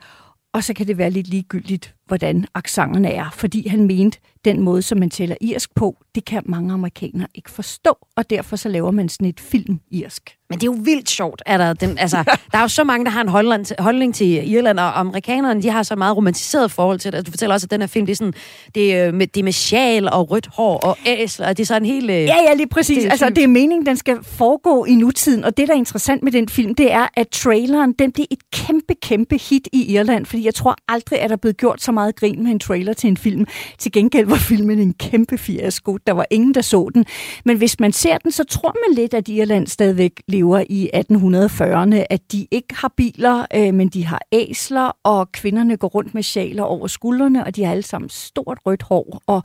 og så kan det være lidt ligegyldigt, hvordan accenterne er, fordi han mente, den måde, som man tæller irsk på, det kan mange amerikanere ikke forstå, og derfor så laver man sådan et film irsk. Men det er jo vildt sjovt, at der, den, altså, [laughs] der er jo så mange, der har en holdning til, holdning til Irland, og amerikanerne, de har så meget romantiseret forhold til det. Du fortæller også, at den her film, det er, sådan, det er, med, det er med sjal og rødt hår og æsler, og det er sådan helt... Ja, ja, lige præcis. Det altså, det er meningen, den skal foregå i nutiden, og det, der er interessant med den film, det er, at traileren, den blev et kæmpe, kæmpe hit i Irland, fordi jeg tror aldrig, at der er blevet gjort så meget grin med en trailer til en film. Til gengæld var filmen en kæmpe fiasko. Der var ingen, der så den. Men hvis man ser den, så tror man lidt, at Irland stadigvæk lever i 1840'erne. At de ikke har biler, øh, men de har æsler, og kvinderne går rundt med sjaler over skuldrene, og de har alle sammen stort rødt hår og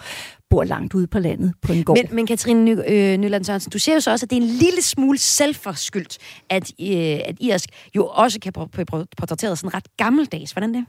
bor langt ude på landet på en gård. Men, men Katrine Ny, øh, Nyland Sørensen, du ser jo så også, at det er en lille smule selvforskyldt, at, øh, at irsk jo også kan blive portrætteret sådan ret gammeldags. Hvordan det?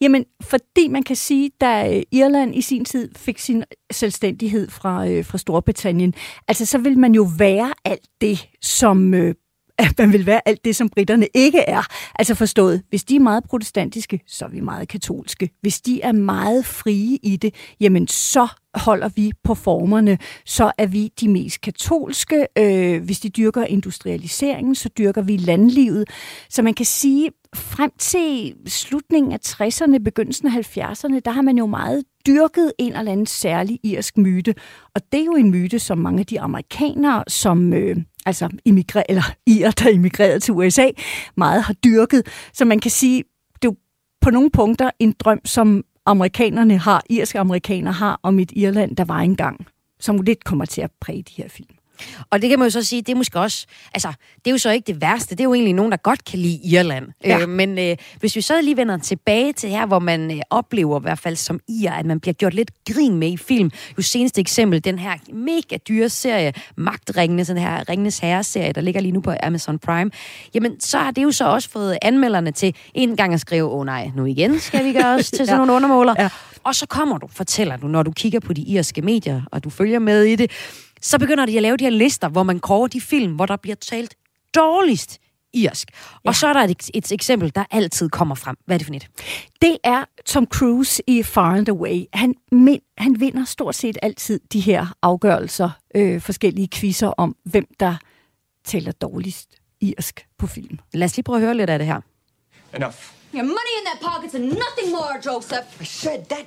Jamen, fordi man kan sige, da øh, Irland i sin tid fik sin selvstændighed fra, øh, fra Storbritannien, altså så vil man jo være alt det, som øh, at man vil være alt det, som britterne ikke er. Altså forstået, hvis de er meget protestantiske, så er vi meget katolske. Hvis de er meget frie i det, jamen så holder vi på formerne, så er vi de mest katolske. Øh, hvis de dyrker industrialiseringen, så dyrker vi landlivet. Så man kan sige, frem til slutningen af 60'erne, begyndelsen af 70'erne, der har man jo meget dyrket en eller anden særlig irsk myte. Og det er jo en myte, som mange af de amerikanere, som øh, altså immigre, eller irer, der immigrerede til USA, meget har dyrket. Så man kan sige, det er jo på nogle punkter en drøm, som amerikanerne har, irske amerikanere har om et Irland, der var engang, som lidt kommer til at præge de her film. Og det kan man jo så sige, det er måske også, altså, det er jo så ikke det værste, det er jo egentlig nogen, der godt kan lide Irland. Ja. Øh, men øh, hvis vi så lige vender tilbage til her, hvor man øh, oplever i hvert fald som ir, at man bliver gjort lidt grin med i film. Jo seneste eksempel, den her mega dyre serie, Magtringene, sådan her Ringenes Herre-serie, der ligger lige nu på Amazon Prime. Jamen, så har det jo så også fået anmelderne til en gang at skrive, åh oh, nej, nu igen skal vi gøre os til [laughs] sådan ja. nogle undermåler. Ja. Og så kommer du, fortæller du, når du kigger på de irske medier, og du følger med i det, så begynder de at lave de her lister, hvor man kårer de film, hvor der bliver talt dårligst irsk. Ja. Og så er der et, et eksempel, der altid kommer frem. Hvad er det for et? Det er Tom Cruise i Far and Away. Han, men, han vinder stort set altid de her afgørelser, øh, forskellige quizzer om, hvem der taler dårligst irsk på film. Lad os lige prøve at høre lidt af det her. Enough. Your money in that pockets and nothing more, Joseph. I said that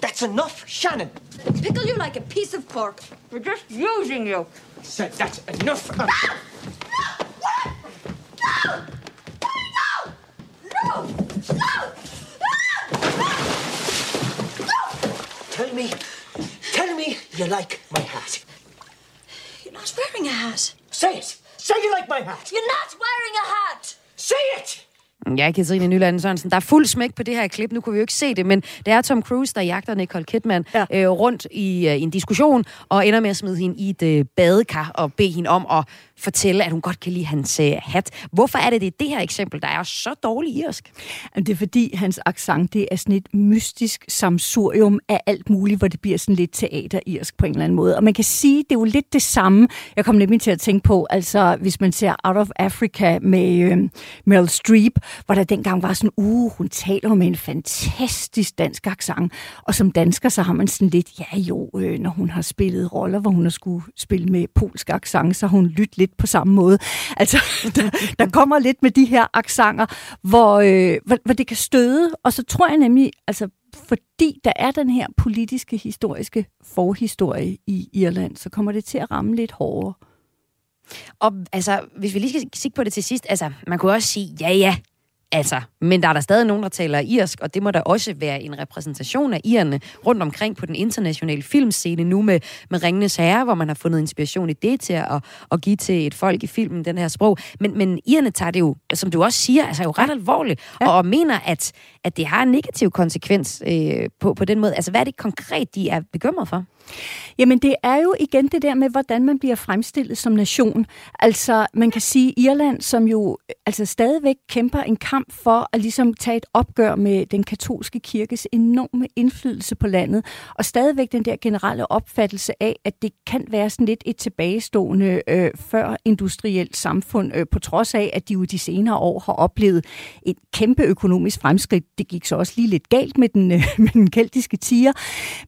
That's enough, Shannon. They Pickle you like a piece of pork. We're just using you. Said that's enough. Ah! Ah! Ah! No! No! What? No! No! No! No! Tell me, tell me you like my hat. You're not wearing a hat. Say it. Say you like my hat. You're not wearing a hat. Say it. Ja, Katrine Nyland Sørensen, der er fuld smæk på det her klip. Nu kunne vi jo ikke se det, men det er Tom Cruise, der jagter Nicole Kidman ja. øh, rundt i øh, en diskussion, og ender med at smide hende i et øh, badekar og bede hende om at fortælle, at hun godt kan lide hans øh, hat. Hvorfor er det, det det her eksempel, der er så dårlig irsk? Det er fordi, hans accent det er sådan et mystisk samsurium af alt muligt, hvor det bliver sådan lidt teater-irsk på en eller anden måde. Og man kan sige, det er jo lidt det samme. Jeg kom nemlig til at tænke på, altså hvis man ser Out of Africa med øh, Meryl Streep, hvor der dengang var sådan, uh, hun taler med en fantastisk dansk accent. Og som dansker, så har man sådan lidt, ja jo, øh, når hun har spillet roller, hvor hun har skulle spille med polsk accent, så har hun lyttet lidt på samme måde. [laughs] Altså, der, der kommer lidt med de her accenter, hvor, øh, hvor, hvor det kan støde. Og så tror jeg nemlig, altså fordi der er den her politiske, historiske forhistorie i Irland, så kommer det til at ramme lidt hårdere. Og altså, hvis vi lige skal kigge på det til sidst, altså, man kunne også sige, ja ja, Altså, men der er der stadig nogen, der taler irsk, og det må da også være en repræsentation af irerne rundt omkring på den internationale filmscene nu med, med Ringenes Herre, hvor man har fundet inspiration i det til at, at give til et folk i filmen den her sprog. Men, men irerne tager det jo, som du også siger, altså jo ret alvorligt, ja. og, og mener, at, at det har en negativ konsekvens øh, på, på den måde. Altså, hvad er det konkret, de er bekymret for? Jamen det er jo igen det der med, hvordan man bliver fremstillet som nation. Altså man kan sige Irland, som jo altså stadigvæk kæmper en kamp for at ligesom tage et opgør med den katolske kirkes enorme indflydelse på landet, og stadigvæk den der generelle opfattelse af, at det kan være sådan lidt et tilbagestående øh, før industrielt samfund, øh, på trods af, at de jo de senere år har oplevet et kæmpe økonomisk fremskridt. Det gik så også lige lidt galt med den, øh, [laughs] med den keltiske tiger,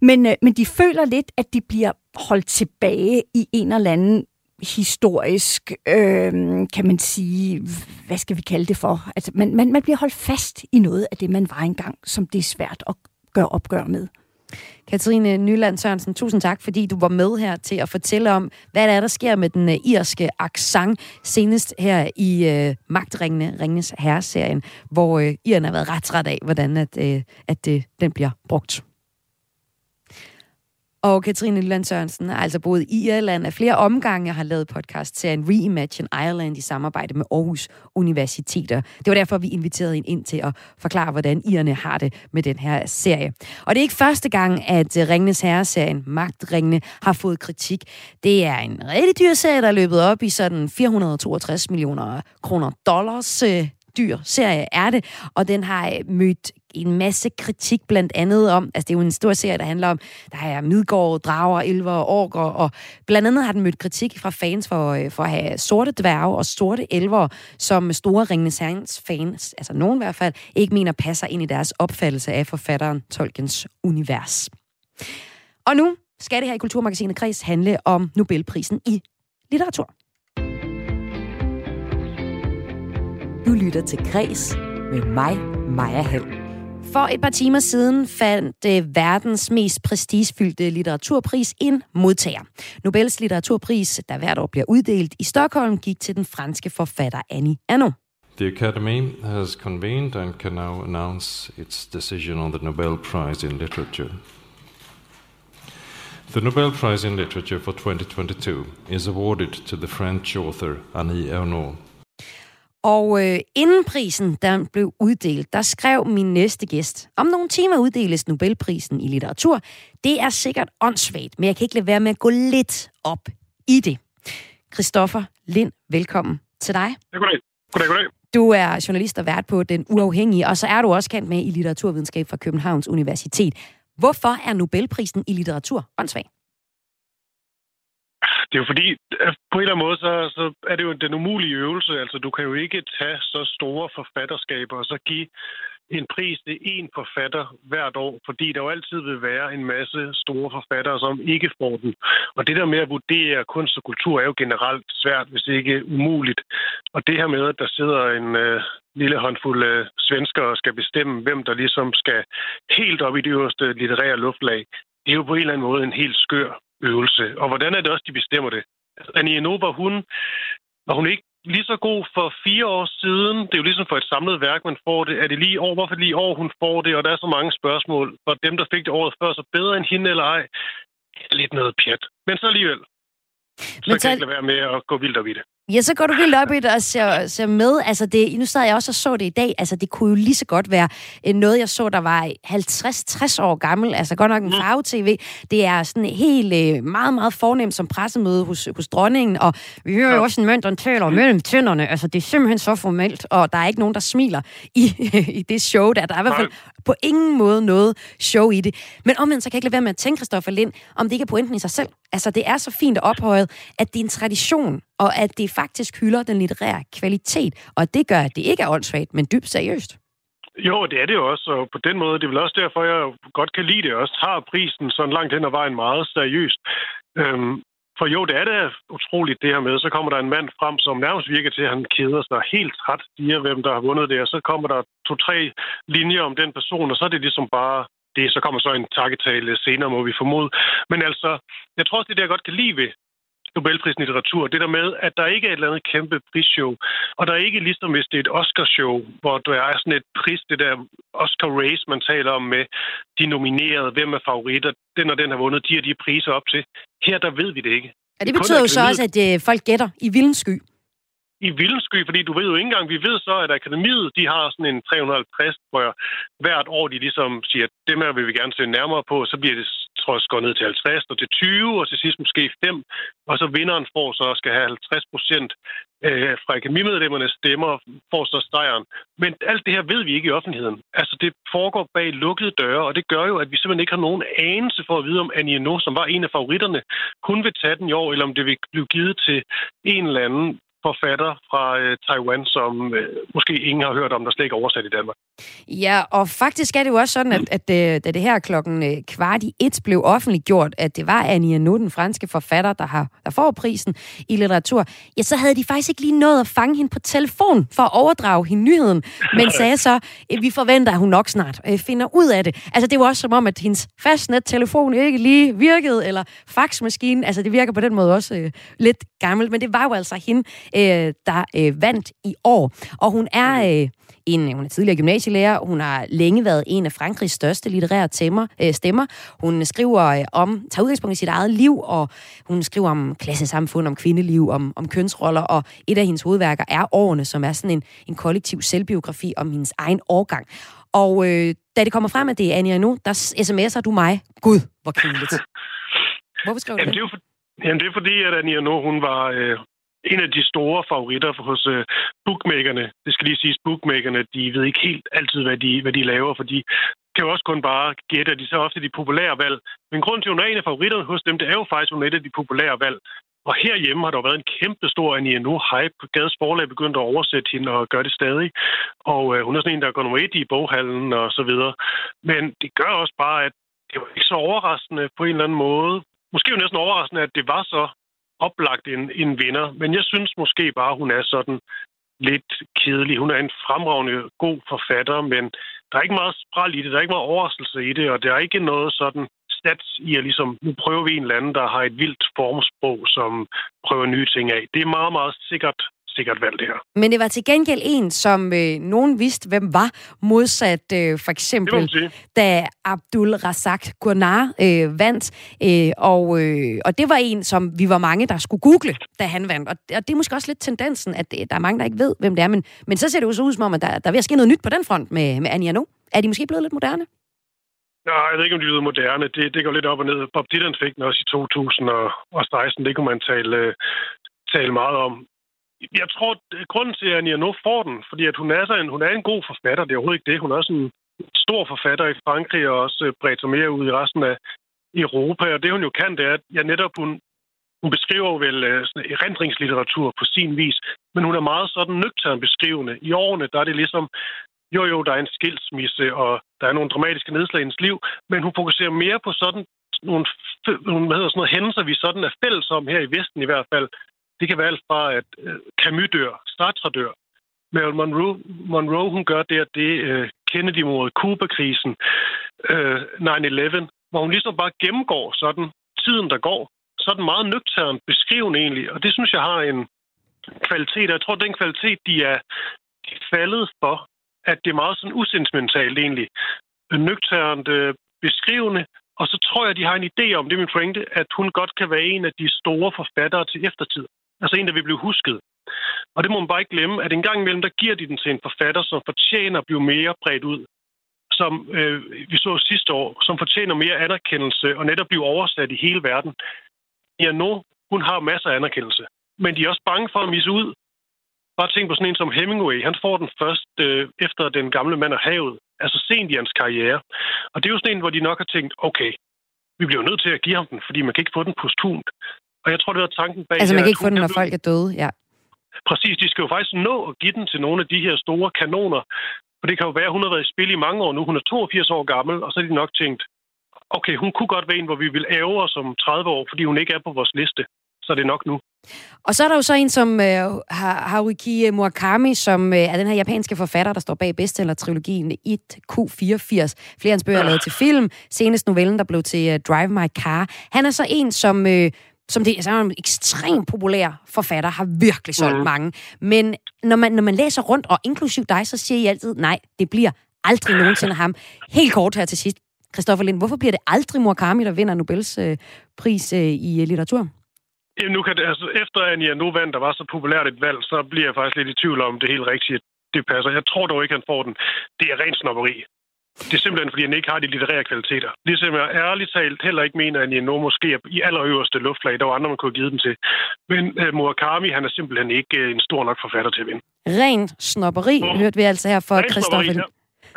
men, øh, men de føler lidt, at de bliver holdt tilbage i en eller anden historisk, øh, kan man sige, hvad skal vi kalde det for? Altså, man, man, man bliver holdt fast i noget af det, man var engang, som det er svært at gøre opgør med. Katrine Nyland Sørensen, tusind tak, fordi du var med her til at fortælle om, hvad der er, der sker med den øh, irske accent, senest her i øh, Magtringene, Ringens Herreserien, hvor øh, Iren har været ret træt af, hvordan at, øh, at uh, den bliver brugt. Og Katrine Lylland Sørensen har altså boet i Irland af flere omgange og har lavet podcast til en Reimagine Ireland i samarbejde med Aarhus Universiteter. Det var derfor, vi inviterede hende ind til at forklare, hvordan irerne har det med den her serie. Og det er ikke første gang, at øh, Ringnes Herre-serien Magtringene har fået kritik. Det er en rigtig dyr serie, der er løbet op i sådan 462 millioner kroner dollars øh, dyr serie er det, og den har øh, mødt en masse kritik blandt andet om, altså det er jo en stor serie, der handler om, der er midgård, drager, elver og orker, og blandt andet har den mødt kritik fra fans for, øh, for at have sorte dværge og sorte elver, som store Ringenes Herrens fans, altså nogen i hvert fald, ikke mener passer ind i deres opfattelse af forfatteren Tolkiens univers. Og nu skal det her i Kulturmagasinet Kreds handle om Nobelprisen i litteratur. Du lytter til Græs med mig, Maja Hall. For et par timer siden fandt øh, verdens mest prestigefyldte litteraturpris en modtager. Nobels litteraturpris, der hvert år bliver uddelt i Stockholm, gik til den franske forfatter Annie Ernaux. The Academy has convened and can now announce its decision on the Nobel Prize in Literature. The Nobel Prize in Literature for 2022 is awarded to the French author Annie Ernaux. Og øh, inden prisen der blev uddelt, der skrev min næste gæst, om nogle timer uddeles Nobelprisen i litteratur. Det er sikkert åndssvagt, men jeg kan ikke lade være med at gå lidt op i det. Christoffer Lind, velkommen til dig. Goddag. Goddag, goddag. Du er journalist og vært på Den Uafhængige, og så er du også kendt med i litteraturvidenskab fra Københavns Universitet. Hvorfor er Nobelprisen i litteratur åndssvagt? Det er jo fordi, på en eller anden måde, så, så er det jo den umulige øvelse. Altså, du kan jo ikke tage så store forfatterskaber og så give en pris til én forfatter hvert år, fordi der jo altid vil være en masse store forfattere, som ikke får den. Og det der med at vurdere kunst og kultur er jo generelt svært, hvis ikke umuligt. Og det her med, at der sidder en øh, lille håndfuld øh, svensker og skal bestemme, hvem der ligesom skal helt op i det øverste litterære luftlag, det er jo på en eller anden måde en helt skør øvelse. Og hvordan er det også, de bestemmer det? Altså, Annie Nova, hun, var hun ikke lige så god for fire år siden? Det er jo ligesom for et samlet værk, man får det. Er det lige år? Hvorfor lige år, hun får det? Og der er så mange spørgsmål. For dem, der fik det året før, så bedre end hende eller ej, er lidt noget pjat. Men så alligevel. Så Men så... kan jeg ikke lade være med at gå vildt op i det. Ja, så går du helt op i det og ser, ser med. Altså det, nu sad jeg også og så det i dag. Altså det kunne jo lige så godt være øh, noget, jeg så, der var 50-60 år gammel. Altså godt nok en mm. farve-tv. Det er sådan helt øh, meget, meget fornemt som pressemøde hos, hos dronningen. Og vi hører jo også en mønt, der taler mellem tænderne. Altså det er simpelthen så formelt, og der er ikke nogen, der smiler i, [laughs] i det show der. Der er i hvert fald på ingen måde noget show i det. Men omvendt, så kan jeg ikke lade være med at tænke, Christoffer Lind, om det ikke er pointen i sig selv. Altså det er så fint og ophøjet, at det er en tradition, og at det faktisk hylder den litterære kvalitet. Og det gør, at det ikke er åndssvagt, men dybt seriøst. Jo, det er det også, og på den måde, det er vel også derfor, jeg godt kan lide det, også tager prisen sådan langt hen ad vejen meget seriøst. Øhm, for jo, det er det utroligt det her med, så kommer der en mand frem, som nærmest virker til, at han keder sig helt træt, siger, hvem der har vundet det, og så kommer der to-tre linjer om den person, og så er det ligesom bare det, så kommer så en takketale senere, må vi formode. Men altså, jeg tror også, det er det, jeg godt kan lide ved Nobelprisen i litteratur. Det der med, at der ikke er et eller andet kæmpe prisshow, og der er ikke ligesom hvis det er et Oscarshow, hvor der er sådan et pris, det der Oscar-race, man taler om med de nominerede, hvem er favoritter, den og den har vundet, de og de priser op til. Her, der ved vi det ikke. Ja, det betyder jo så også, at øh, folk gætter i vildens sky i vildsky, fordi du ved jo ikke engang, vi ved så, at akademiet, de har sådan en 350, hvor hvert år de ligesom siger, at dem her vil vi gerne se nærmere på, så bliver det tror jeg, ned til 50 og til 20, og til sidst måske 5, og så vinderen får så skal have 50 procent øh, fra akademimedlemmernes stemmer, får så stejeren. Men alt det her ved vi ikke i offentligheden. Altså, det foregår bag lukkede døre, og det gør jo, at vi simpelthen ikke har nogen anelse for at vide, om Annie No, som var en af favoritterne, kun vil tage den i år, eller om det vil blive givet til en eller anden forfatter fra øh, Taiwan, som øh, måske ingen har hørt om, der slet ikke er oversat i Danmark. Ja, og faktisk er det jo også sådan, at, at, øh, da det her klokken øh, kvart i et blev offentliggjort, at det var Annie Ernaux, den franske forfatter, der, har, der får prisen i litteratur, ja, så havde de faktisk ikke lige nået at fange hende på telefon for at overdrage hende nyheden, men [laughs] sagde så, at vi forventer, at hun nok snart øh, finder ud af det. Altså, det var også som om, at hendes fastnet-telefon ikke lige virkede, eller faxmaskinen, altså det virker på den måde også øh, lidt gammelt, men det var jo altså hende, øh, der øh, vandt i år. Og hun er... Øh, en, hun er tidligere gymnasielærer. Hun har længe været en af Frankrigs største litterære temmer, øh, stemmer. Hun skriver øh, om, tager udgangspunkt i sit eget liv, og hun skriver om klassesamfund, om kvindeliv, om, om kønsroller, og et af hendes hovedværker er Årene, som er sådan en, en kollektiv selvbiografi om hendes egen årgang. Og øh, da det kommer frem, at det er Anja nu, der sms'er du mig. Gud, hvor kedeligt. [laughs] Hvorfor skrev du jamen, det? Er jo jamen, det er fordi, at Anja nu, hun var, øh, en af de store favoritter hos øh, bookmakerne. Det skal lige siges, bookmakerne, de ved ikke helt altid, hvad de, hvad de laver, for de kan jo også kun bare gætte, at de så ofte de populære valg. Men grunden til, at hun er en af favoritterne hos dem, det er jo faktisk, at hun er et af de populære valg. Og herhjemme har der været en kæmpe stor Annie nu hype. Gades forlag begyndte at oversætte hende og gøre det stadig. Og øh, hun er sådan en, der går nummer et i boghallen og så videre. Men det gør også bare, at det var ikke så overraskende på en eller anden måde. Måske jo næsten overraskende, at det var så oplagt en, en vinder, men jeg synes måske bare, hun er sådan lidt kedelig. Hun er en fremragende god forfatter, men der er ikke meget spral i det, der er ikke meget overraskelse i det, og der er ikke noget sådan stats i at ligesom, nu prøver vi en eller anden, der har et vildt formsprog, som prøver nye ting af. Det er meget, meget sikkert sikkert valg, det her. Men det var til gengæld en, som øh, nogen vidste, hvem var, modsat øh, for eksempel, da Abdul Razak Gurnar øh, vandt. Øh, og, øh, og det var en, som vi var mange, der skulle google, da han vandt. Og, og det er måske også lidt tendensen, at der er mange, der ikke ved, hvem det er. Men, men så ser det jo så ud som om, at der, der er ved at ske noget nyt på den front med, med Anja Nu. Er de måske blevet lidt moderne? Nej, jeg ved ikke, om de lyder moderne. Det, det går lidt op og ned. Bob Dylan fik den også i 2016. Det kunne man tale, øh, tale meget om jeg tror, at grunden til, at nu får den, fordi at hun, er så en, hun er en god forfatter, det er overhovedet ikke det. Hun er også en stor forfatter i Frankrig og også øh, bredt sig mere ud i resten af Europa. Og det, hun jo kan, det er, at jeg netop hun, hun beskriver vel øh, sådan erindringslitteratur på sin vis, men hun er meget sådan nøgtern beskrivende. I årene, der er det ligesom, jo jo, der er en skilsmisse, og der er nogle dramatiske nedslag i hendes liv, men hun fokuserer mere på sådan nogle, hvad hedder sådan noget, hændelser, vi sådan er fælles om her i Vesten i hvert fald, det kan være alt fra, at øh, Camus dør, Sartre dør. Marilyn Monroe, Monroe hun gør det, at det øh, Kennedy mod Cuba-krisen, øh, 9-11, hvor hun ligesom bare gennemgår sådan tiden, der går. Så er den meget nøgtern beskrivende egentlig, og det synes jeg har en kvalitet. Jeg tror, den kvalitet, de er, de er faldet for, at det er meget sådan usentimentalt egentlig. Nøgternt øh, beskrivende, og så tror jeg, de har en idé om, det er min pointe, at hun godt kan være en af de store forfattere til eftertid. Altså en, der vil blive husket. Og det må man bare ikke glemme, at en gang imellem, der giver de den til en forfatter, som fortjener at blive mere bredt ud. Som øh, vi så sidste år, som fortjener mere anerkendelse og netop blive oversat i hele verden. Ja, nu, hun har masser af anerkendelse. Men de er også bange for at misse ud. Bare tænk på sådan en som Hemingway. Han får den først øh, efter den gamle mand og havet. Altså sent i hans karriere. Og det er jo sådan en, hvor de nok har tænkt, okay, vi bliver nødt til at give ham den, fordi man kan ikke få den posthumt. Og jeg tror, det er tanken bag Altså, man kan ikke få den, når folk er døde, ja. Præcis, de skal jo faktisk nå at give den til nogle af de her store kanoner. For det kan jo være, at hun har været i spil i mange år nu. Hun er 82 år gammel, og så har de nok tænkt, okay, hun kunne godt være en, hvor vi vil ære os om 30 år, fordi hun ikke er på vores liste. Så er det nok nu. Og så er der jo så en som øh, Haruki Murakami, som øh, er den her japanske forfatter, der står bag bestseller-trilogien 1Q84. Flere af hans bøger er lavet til film. Senest novellen, der blev til uh, Drive My Car. Han er så en, som... Øh, som det altså, er en ekstremt populær forfatter, har virkelig solgt mm. mange. Men når man, når man læser rundt, og inklusiv dig, så siger I altid, nej, det bliver aldrig nogensinde ham. Helt kort her til sidst. Christoffer Lind, hvorfor bliver det aldrig Murakami, der vinder Nobels øh, pris øh, i øh, litteratur? Jamen, nu kan det, altså, efter Anja nu vandt, der var så populært et valg, så bliver jeg faktisk lidt i tvivl om, det helt rigtige det passer. Jeg tror dog ikke, han får den. Det er rent snopperi. Det er simpelthen, fordi han ikke har de litterære kvaliteter. Ligesom jeg ærligt talt heller ikke mener, at Nino måske er i allerøverste luftlag. Der var andre, man kunne have givet den til. Men uh, Murakami, han er simpelthen ikke uh, en stor nok forfatter til at vinde. Ren snopperi, oh. hørte vi altså her for Christoffer. Ja.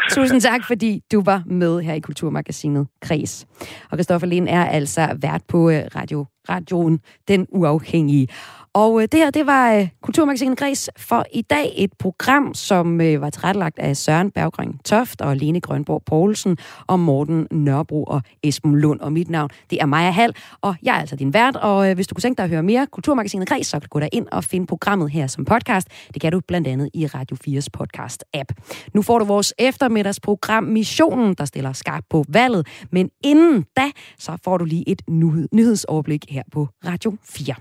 Tusind tak, fordi du var med her i Kulturmagasinet Kres. Og Christoffer Lind er altså vært på øh, radio, radioen Den Uafhængige. Og øh, det her, det var øh, Kulturmagasinet Græs for i dag. Et program, som øh, var tilrettelagt af Søren Berggren Toft og Lene Grønborg Poulsen og Morten Nørrebro og Esben Lund. Og mit navn, det er Maja Hall, og jeg er altså din vært. Og øh, hvis du kunne tænke dig at høre mere Kulturmagasinet Græs, så kan du gå ind og finde programmet her som podcast. Det kan du blandt andet i Radio 4's podcast-app. Nu får du vores eftermiddagsprogram Missionen, der stiller skarp på valget. Men inden da, så får du lige et nyhedsoverblik her på Radio 4.